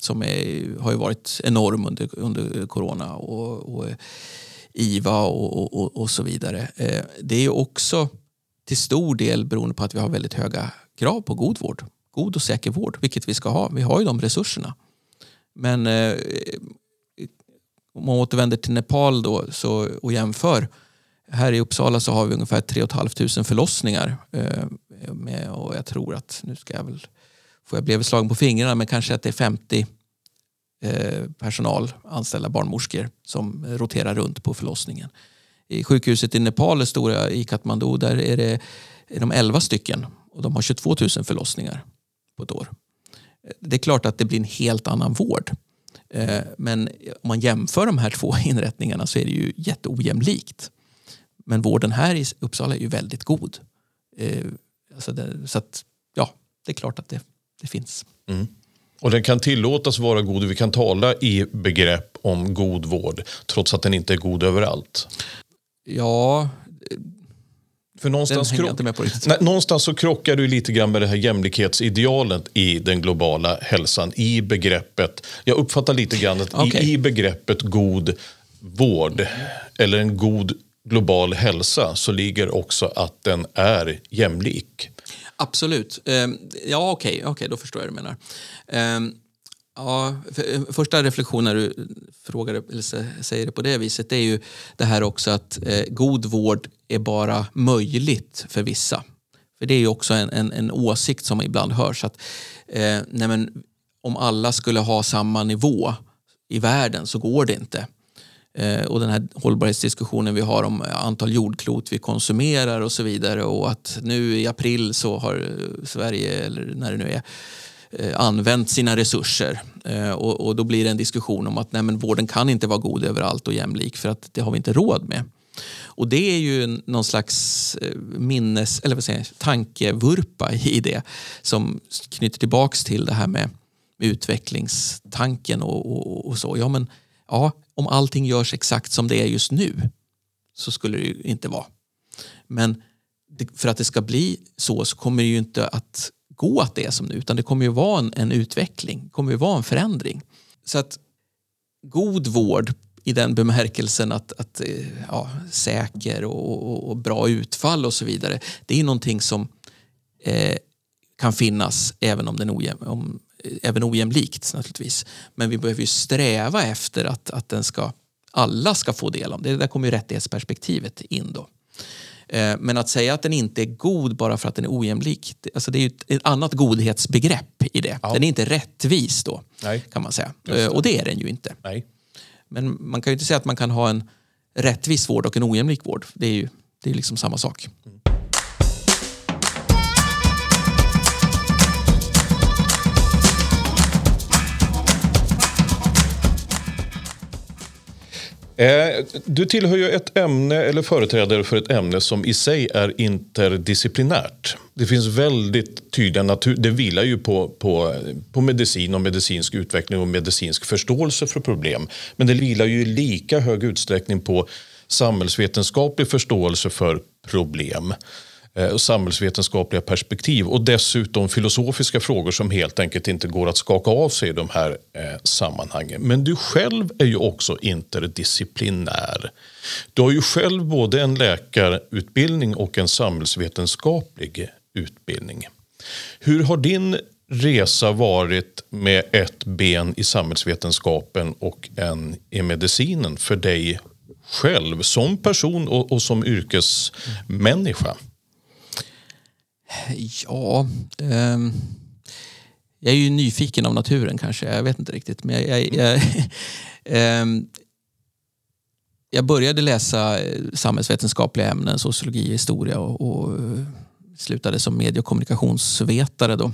som är, har ju varit enorm under, under corona och, och IVA och, och, och, så vidare. Eh, det är också till stor del beroende på att vi har väldigt höga krav på god vård. God och säker vård, vilket vi ska ha. Vi har ju de resurserna. Men om man återvänder till Nepal då, så, och jämför. Här i Uppsala så har vi ungefär 3 500 förlossningar. Eh, med, och jag tror att, nu ska jag väl, får jag bli slagen på fingrarna, men kanske att det är 50 eh, personal, anställda barnmorskor som roterar runt på förlossningen. I sjukhuset i Nepal, det stora i Kathmandu, där är det är de 11 stycken och de har 22 000 förlossningar på ett år. Det är klart att det blir en helt annan vård. Eh, men om man jämför de här två inrättningarna så är det ju jätteojämlikt. Men vården här i Uppsala är ju väldigt god. Eh, alltså det, så att, ja, det är klart att det, det finns. Mm. Och den kan tillåtas vara god. Vi kan tala i begrepp om god vård trots att den inte är god överallt. Ja, För någonstans, riktigt. Nej, någonstans så krockar du lite grann med det här jämlikhetsidealet i den globala hälsan. I begreppet, jag uppfattar lite grann att Okej. i, i begreppet god vård eller en god global hälsa så ligger också att den är jämlik. Absolut. Ehm, Ja, okej, okej, då förstår jag vad du menar. Ja, för- eh, första reflektionen när du frågar, eller säger det på det viset det är ju det här också att eh, god vård är bara möjligt för vissa. För det är ju också en, en, en åsikt som ibland hörs. Att, eh, nej men, om alla skulle ha samma nivå i världen så går det inte. Eh, och den här hållbarhetsdiskussionen vi har om eh, antal jordklot vi konsumerar och så vidare och att nu i april så har eh, Sverige, eller när det nu är, Eh, använt sina resurser. Eh, och, och då blir det en diskussion om att nej, men vården kan inte vara god överallt och jämlik för att det har vi inte råd med. Och det är ju någon slags eh, minnes, eller vad säger jag, tankevurpa i det som knyter tillbaks till det här med utvecklingstanken och, och, och så. Ja, men ja, om allting görs exakt som det är just nu så skulle det ju inte vara. Men för att det ska bli så så kommer det ju inte att gå att det är som nu utan det kommer ju vara en, en utveckling, det kommer ju vara en förändring. Så att god vård i den bemärkelsen att, att eh, ja, säker och, och, och bra utfall och så vidare. Det är någonting som eh, kan finnas även om den ojäm, om, eh, även ojämlikt naturligtvis. Men vi behöver ju sträva efter att, att den ska, alla ska få del av det. Där kommer ju rättighetsperspektivet in då. Eh, Men att säga att den inte är god bara för att den är ojämlik, alltså det är ett, annat godhetsbegrepp i det. Den är inte rättvis då, Nej. kan man säga. Det. Eh, Och det är den ju inte. Nej. Men man kan ju inte säga att man kan ha en rättvis vård och en ojämlik vård. Det är ju det är liksom samma sak. Eh, Eh, du tillhör ju ett ämne eller företrädare för ett ämne som i sig är interdisciplinärt. Det finns väldigt tydliga natur... Det vilar ju på, på, på medicin och medicinsk utveckling och medicinsk förståelse för problem. Men det vilar ju i lika hög utsträckning på samhällsvetenskaplig förståelse för problem Eh, och samhällsvetenskapliga perspektiv och dessutom filosofiska frågor som helt enkelt inte går att skaka av sig i de här eh, sammanhangen. Men du själv är ju också interdisciplinär. Du har ju själv både en läkarutbildning och en samhällsvetenskaplig utbildning. Hur har din resa varit med ett ben i samhällsvetenskapen och en i medicinen för dig själv som person och, och som yrkesmänniska? Ja, um, jag är ju nyfiken av naturen kanske. Jag vet inte riktigt. Men jag, jag, jag, um, jag började läsa eh, samhällsvetenskapliga ämnen, sociologi, historia och, och eh, slutade som medie och kommunikationsvetare. Då.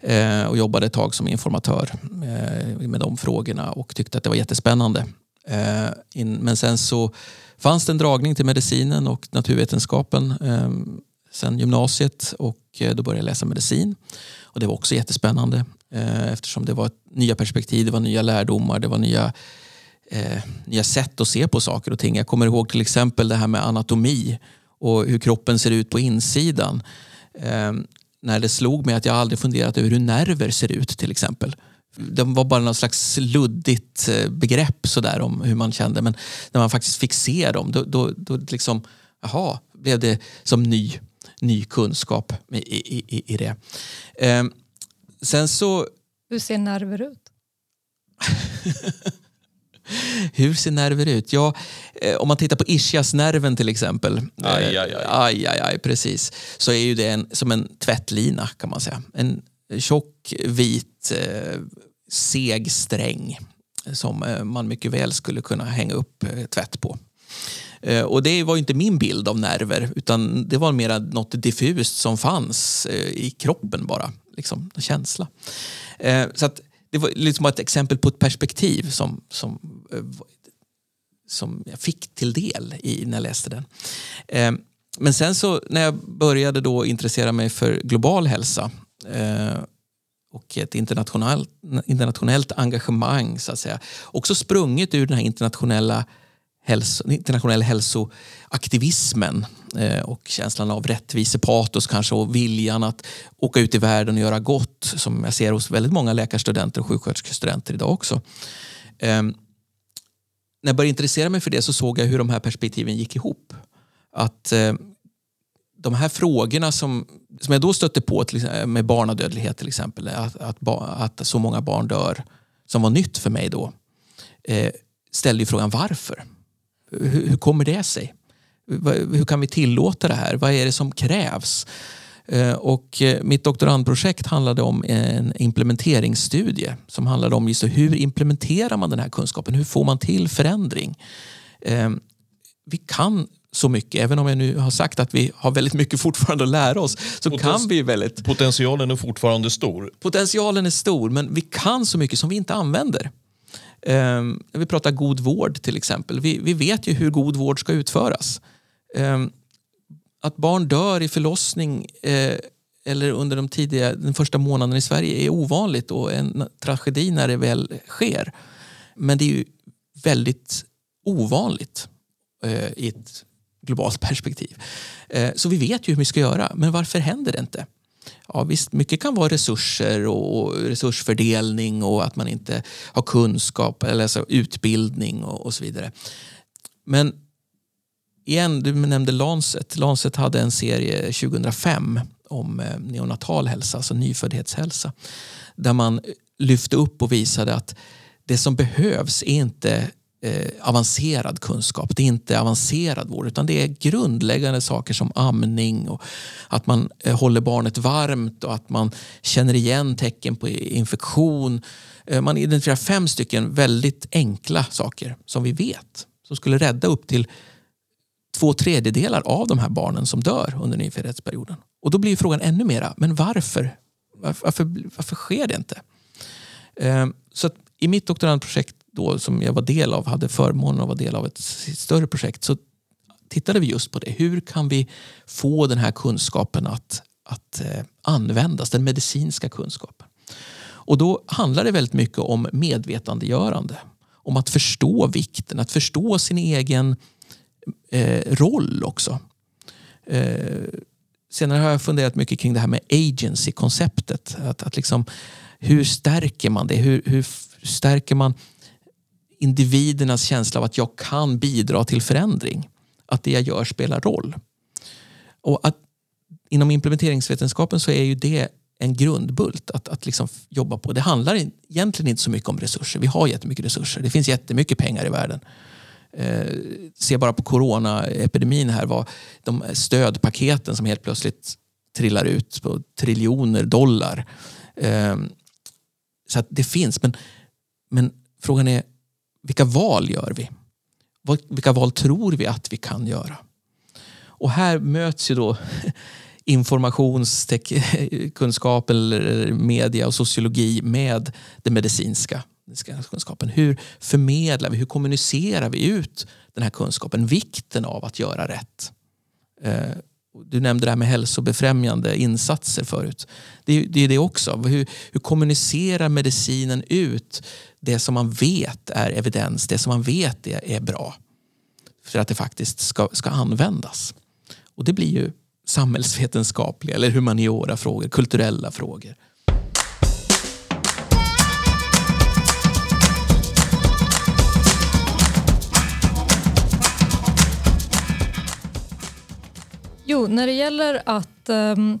Eh, och jobbade ett tag som informatör eh, med de frågorna och tyckte att det var jättespännande. Eh, in, men sen så fanns det en dragning till medicinen och naturvetenskapen eh, sen gymnasiet och eh, då började jag läsa medicin. Och det var också jättespännande eh, eftersom det var nya perspektiv, det var nya lärdomar, det var nya, eh, nya sätt att se på saker och ting. Jag kommer ihåg till exempel det här med anatomi och hur kroppen ser ut på insidan. Eh, när det slog mig att jag aldrig funderat över hur nerver ser ut till exempel. Det var bara något slags luddigt eh, begrepp sådär om hur man kände. Men när man faktiskt fick se dem, då, då, då liksom, jaha, blev det som ny, ny kunskap i, i, i, i det. Eh, sen så, Hur ser nerver ut? hur ser nerver ut? Ja, eh, om man tittar på ischiasnerven till exempel. Aj, eh, aj, aj. aj, aj, aj, precis. Så är ju det en, som en tvättlina kan man säga. En tjock, vit, eh, seg sträng som man mycket väl skulle kunna hänga upp tvätt på. Eh, och det var ju inte min bild av nerver utan det var mer något diffust som fanns eh, i kroppen bara. Liksom, en känsla. Eh, så att det var liksom ett exempel på ett perspektiv som, som, som jag fick till del i, när jag läste den. Men sen så när jag började då intressera mig för global hälsa och ett internationellt, internationellt engagemang så att säga. Också sprunget ur den här internationella hälso, internationell hälsoaktivismen eh, och känslan av rättvisepatos kanske och viljan att åka ut i världen och göra gott som jag ser hos väldigt många läkarstudenter och sjuksköterskestudenter idag också. Eh, när jag började intressera mig för det så såg jag hur de här perspektiven gick ihop. Att eh, de här frågorna som, som jag då stötte på till, med barnadödlighet till exempel, att, att, att, så många barn dör, som var nytt för mig då, eh, ställde ju frågan varför? Hur, hur kommer det sig? Hur kan vi tillåta det här? Vad är det som krävs? Eh, och eh, mitt doktorandprojekt handlade om en implementeringsstudie som handlade om just hur implementerar man den här kunskapen? Hur får man till förändring? Eh, vi kan så mycket, även om jag nu har sagt att vi har väldigt mycket fortfarande att lära oss, så Poten kan vi väldigt... Potentialen är fortfarande stor. Potentialen är stor, men vi kan så mycket som vi inte använder. Um, vi pratar god vård till exempel. Vi, vi vet ju hur god vård ska utföras. Um, att barn dör i förlossning eh, eller under de tidiga, den första månaden i Sverige är ovanligt och en tragedi när det väl sker. Men det är ju väldigt ovanligt eh, i ett globalt perspektiv. Eh, så vi vet ju hur vi ska göra, men varför händer det inte? Ja, visst, mycket kan vara resurser och resursfördelning och att man inte har kunskap eller alltså utbildning och, och så vidare. Men igen, du nämnde Lancet. Lancet hade en serie 2005 om eh, neonatal hälsa, alltså nyföddhetshälsa. Där man lyfte upp och visade att det som behövs är inte eh, avancerad kunskap. Det är inte avancerad vård utan det är grundläggande saker som amning och att man eh, håller barnet varmt och att man känner igen tecken på infektion. Eh, man identifierar fem stycken väldigt enkla saker som vi vet som skulle rädda upp till två tredjedelar av de här barnen som dör under nyföddhetsperioden. Och då blir frågan ännu mera, men varför? Varför, varför, varför sker det inte? Eh, så i mitt doktorandprojekt då, som jag var del av, hade förmånen att vara del av ett större projekt, så tittade vi just på det. Hur kan vi få den här kunskapen att, att eh, användas, den medicinska kunskapen? Och då handlar det väldigt mycket om medvetandegörande. Om att förstå vikten, att förstå sin egen eh, roll också. Eh, senare har jag funderat mycket kring det här med agency-konceptet. Att, att liksom, hur stärker man det? Hur, hur stärker man individernas känsla av att jag kan bidra till förändring. Att det jag gör spelar roll. Och att inom implementeringsvetenskapen så är ju det en grundbult att, att liksom jobba på. Det handlar egentligen inte så mycket om resurser. Vi har jättemycket resurser. Det finns jättemycket pengar i världen. Eh, se bara på coronaepidemin här. Vad de stödpaketen som helt plötsligt trillar ut på triljoner dollar. Eh, så att det finns. Men, men frågan är vilka val gör vi? Vilka val tror vi att vi kan göra? Och här möts ju då informationskunskap eller media och sociologi med den medicinska kunskapen. Hur förmedlar vi, hur kommunicerar vi ut den här kunskapen? Vikten av att göra rätt. Eh, du nämnde det här med hälsobefrämjande insatser förut. Det är det, är det också. Hur, hur kommunicerar medicinen ut det som man vet är evidens, det som man vet är, är bra för att det faktiskt ska, ska användas. Och det blir ju samhällsvetenskapliga eller humaniora frågor, kulturella frågor. Jo, när det gäller att um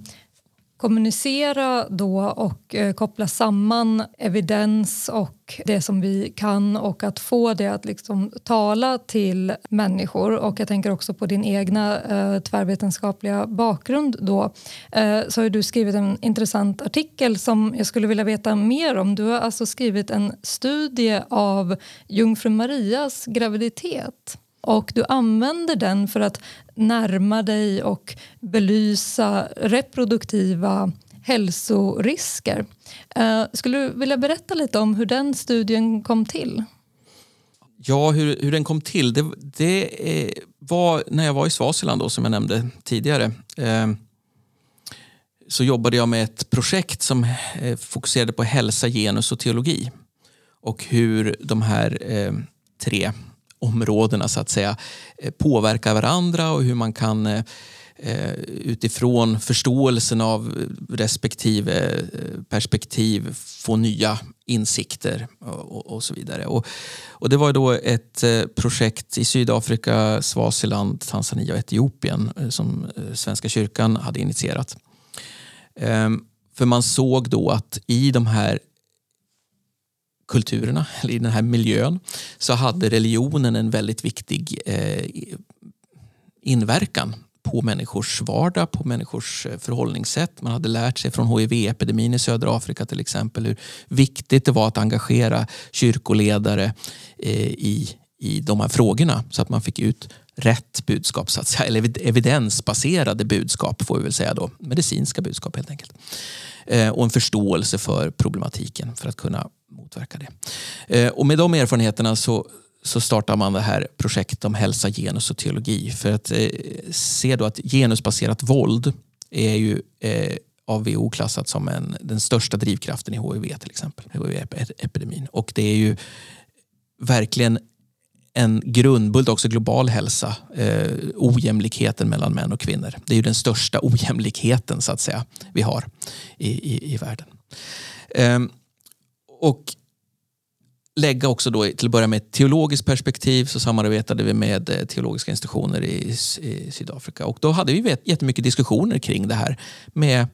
kommunicera då och eh, koppla samman evidens och det som vi kan och att få det att liksom tala till människor. Och jag tänker också på din egna eh, tvärvetenskapliga bakgrund då. Eh, så har du skrivit en intressant artikel som jag skulle vilja veta mer om. Du har alltså skrivit en studie av jungfru Marias graviditet och du använder den för att närma dig och belysa reproduktiva hälsorisker. Eh, skulle du vilja berätta lite om hur den studien kom till? Ja, hur, hur den kom till? Det, det eh, var när jag var i Swaziland då, som jag nämnde tidigare. Eh, så jobbade jag med ett projekt som fokuserade på hälsa, genus och teologi. Och hur de här tre områdena så att säga eh, påverkar varandra och hur man kan eh, eh, utifrån förståelsen av respektive perspektiv få nya insikter och, och så vidare. Och, och, det var då ett projekt i Sydafrika, Swaziland, Tanzania och Etiopien som Svenska kyrkan hade initierat. Ehm, för man såg då att i de här kulturerna, eller i den här miljön, så hade religionen en väldigt viktig eh, inverkan på människors vardag, på människors eh, förhållningssätt. Man hade lärt sig från hiv-epidemin i södra Afrika till exempel hur viktigt det var att engagera kyrkoledare eh, i, i de här frågorna så att man fick ut rätt budskap, så att säga, eller evidensbaserade budskap får vi väl säga då. Medicinska budskap helt enkelt. Eh, och en förståelse för problematiken för att kunna motverka det. Eh, och med de erfarenheterna så, så startar man det här projektet om hälsa, genus och teologi för att eh, se då att genusbaserat våld är ju eh, av WHO klassat som en, den största drivkraften i HIV till exempel, HIV-epidemin. Och det är ju verkligen en grundbult också global hälsa, eh, ojämlikheten mellan män och kvinnor. Det är ju den största ojämlikheten så att säga vi har i, i, i världen. Eh, och lägga också då till att börja med ett teologiskt perspektiv så samarbetade vi med eh, teologiska institutioner i, i Sydafrika och då hade vi jättemycket diskussioner kring det här med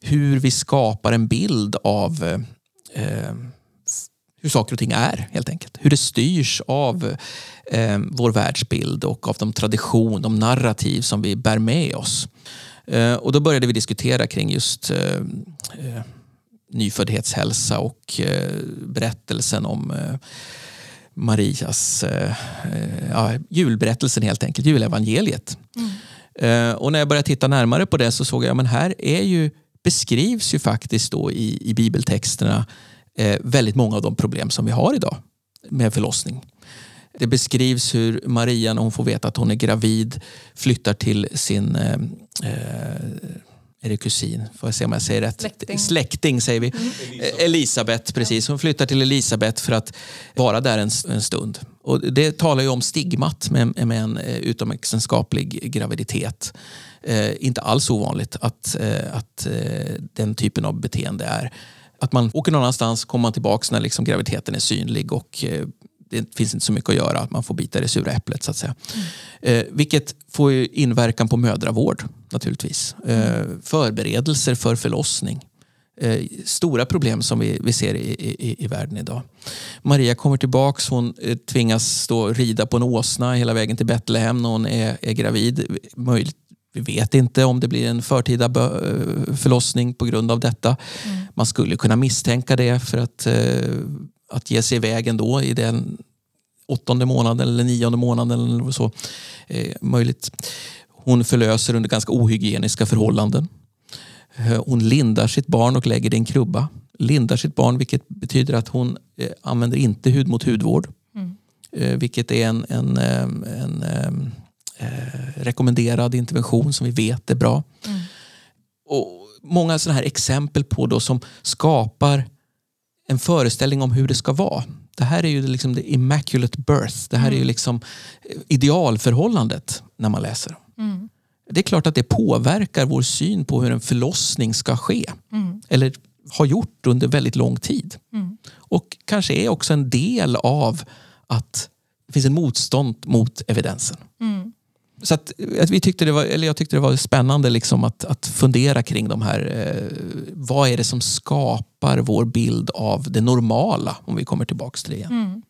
hur vi skapar en bild av eh, hur saker och ting är helt enkelt. Hur det styrs av eh, vår världsbild och av de tradition, de narrativ som vi bär med oss. Eh, och då började vi diskutera kring just eh, eh nyföddhetshälsa och eh, berättelsen om eh, Marias, ja, julberättelsen helt enkelt, julevangeliet. Mm. och när jag började titta närmare på det så såg jag att här är ju, beskrivs ju faktiskt då i, i bibeltexterna väldigt många av de problem som vi har idag med förlossning. Det beskrivs hur Maria när hon får veta att hon är gravid flyttar till sin eh, eh är det kusin? Får jag se om jag säger rätt? Släkting, Släkting säger vi. Mm. Elisabet, precis. Hon flyttar till Elisabet för att vara där en, en stund. Och det talar ju om stigmat med, med en eh, utomäktenskaplig graviditet. Eh, inte alls ovanligt att, eh, att eh, den typen av beteende är att man åker någon annanstans, kommer man tillbaka när liksom graviditeten är synlig och eh, det finns inte så mycket att göra. Man får bita i det sura äpplet så att säga. Mm. Eh, vilket får inverkan på mödravård naturligtvis. Eh, mm. förberedelser för förlossning. Eh, stora problem som vi, vi ser i, i, i världen idag. Maria kommer tillbaks, hon eh, tvingas stå rida på en åsna hela vägen till Betlehem när hon är, är gravid. Möjligt, vi vet inte om det blir en förtida eh, förlossning på grund av detta. Mm. Man skulle kunna misstänka det för att, eh, att ge sig iväg ändå i den åttonde månaden eller nionde månaden eller så. Eh, möjligt. Hon förlöser under ganska ohygieniska förhållanden. Hon lindar sitt barn och lägger det i en krubba. Lindar sitt barn vilket betyder att hon använder inte hud mot hudvård. Mm. Vilket är en, en, en, en eh, rekommenderad intervention som vi vet är bra. Mm. Och Många sådana här exempel på då som skapar en föreställning om hur det ska vara. Det här är ju liksom the immaculate birth. Det här mm. är ju mm. liksom idealförhållandet när man läser. Mm. Det är klart att det påverkar vår syn på hur en förlossning ska ske. Mm. Eller har gjort under väldigt lång tid. Mm. Och kanske är också en del av att det finns en motstånd mot evidensen. Mm. Så att, att, vi tyckte det var, eller jag tyckte det var spännande liksom att, att fundera kring de här. Eh, vad är det som skapar vår bild av det normala? Om vi kommer tillbaka till det igen. Mm.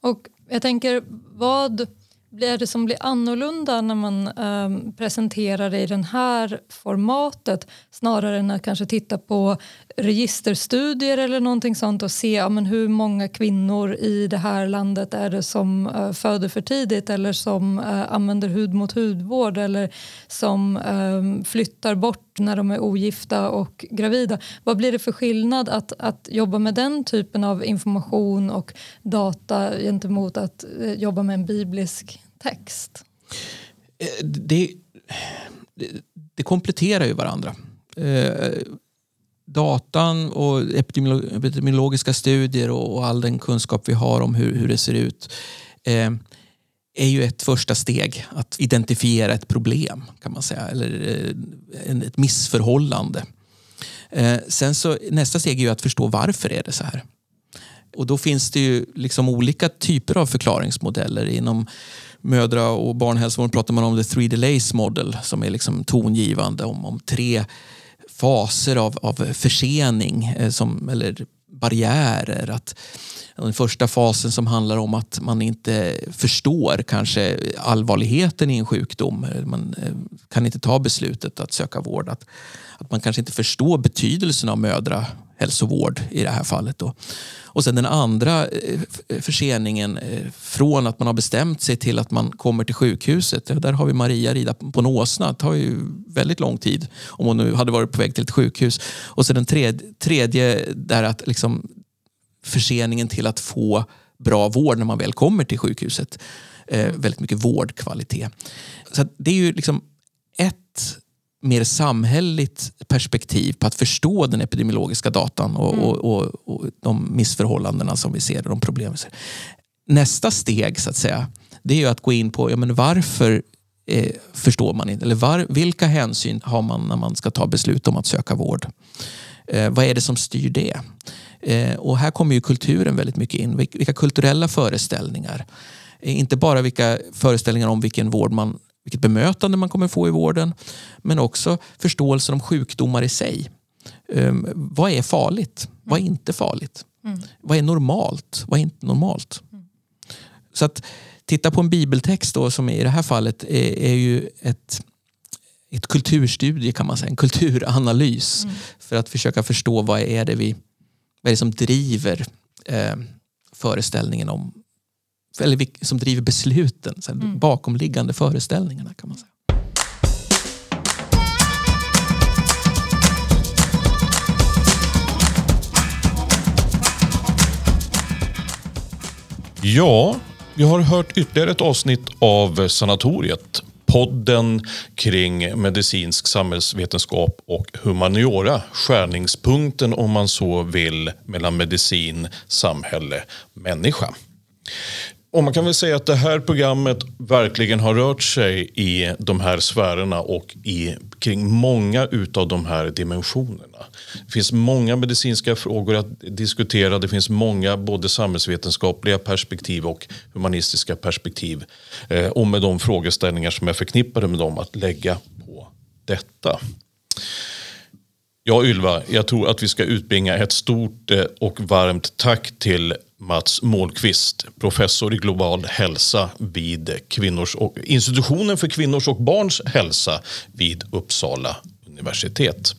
Och jag tänker, vad blir det som blir annorlunda när man eh, presenterar det i det här formatet snarare än att kanske titta på registerstudier eller någonting sånt och se ja, men hur många kvinnor i det här landet är det som eh, föder för tidigt eller som eh, använder hud mot hudvård eller som ehm, flyttar bort när de är ogifta och gravida. Vad blir det för skillnad att, att jobba med den typen av information och data gentemot att eh, jobba med en biblisk text? Eh, det, det, kompletterar ju varandra. Eh, datan och epidemiologiska studier och, all den kunskap vi har om hur, hur det ser ut är ju ett första steg att identifiera ett problem kan man säga, eller eh, ett missförhållande. Eh, sen så, nästa steg är ju att förstå varför är det så här. Och då finns det ju liksom olika typer av förklaringsmodeller. Inom mödra och barnhälsovården pratar man om the three delays model som är liksom tongivande om, om tre faser av, av försening eh, som, eller barriärer. Att den första fasen som handlar om att man inte förstår kanske allvarligheten i en sjukdom. Man eh, kan inte ta beslutet att söka vård. Att, att man kanske inte förstår betydelsen av mödra hälsovård i det här fallet. Då. Och sen den andra eh, eh, förseningen eh, från att man har bestämt sig till att man kommer till sjukhuset. Där har vi Maria rida på en åsna. Det tar ju väldigt lång tid om hon nu hade varit på väg till ett sjukhus. Och sen den tredje, tredje där att liksom förseningen till att få bra vård när man väl kommer till sjukhuset. Eh, väldigt mycket vårdkvalitet. Så det är ju liksom ett mer samhälleligt perspektiv på att förstå den epidemiologiska datan och, mm. och, och, och, de missförhållandena som vi ser och de problem vi ser. Nästa steg så att säga, det är ju att gå in på ja, men varför eh, förstår man inte, eller var, vilka hänsyn har man när man ska ta beslut om att söka vård? Eh, vad är det som styr det? Eh, och här kommer ju kulturen väldigt mycket in. Vilka kulturella föreställningar. Eh, inte bara vilka föreställningar om vilken vård man, vilket bemötande man kommer få i vården. Men också förståelsen om sjukdomar i sig. Um, vad är farligt? Vad är inte farligt? Mm. Vad är normalt? Vad är inte normalt? Mm. Så att titta på en bibeltext då, som i det här fallet är, är ju ett, ett kulturstudie kan man säga, en kulturanalys. Mm. För att försöka förstå vad är det vi vad är det som driver eh, föreställningen om, eller som driver besluten, så här, mm. bakomliggande föreställningarna kan man säga. Ja, vi har hört ytterligare ett avsnitt av Sanatoriet podden kring medicinsk samhällsvetenskap och humaniora. Skärningspunkten om man så vill mellan medicin, samhälle, människa. Och man kan väl säga att det här programmet verkligen har rört sig i de här sfärerna och i, kring många utav de här dimensionerna. Det finns många medicinska frågor att diskutera. Det finns många både samhällsvetenskapliga perspektiv och humanistiska perspektiv. Eh, och med de frågeställningar som är förknippade med dem att lägga på detta. Ja, Ylva, jag tror att vi ska utbringa ett stort eh, och varmt tack till Mats Målqvist, professor i global hälsa vid kvinnors och, institutionen för kvinnors och barns hälsa vid Uppsala universitet.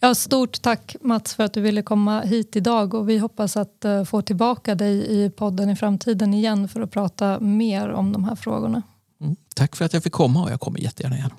Ja, stort tack Mats för att du ville komma hit idag och vi hoppas att uh, få tillbaka dig i podden i framtiden igen för att prata mer om de här frågorna. Mm, tack för att jag fick komma och jag kommer jättegärna igen.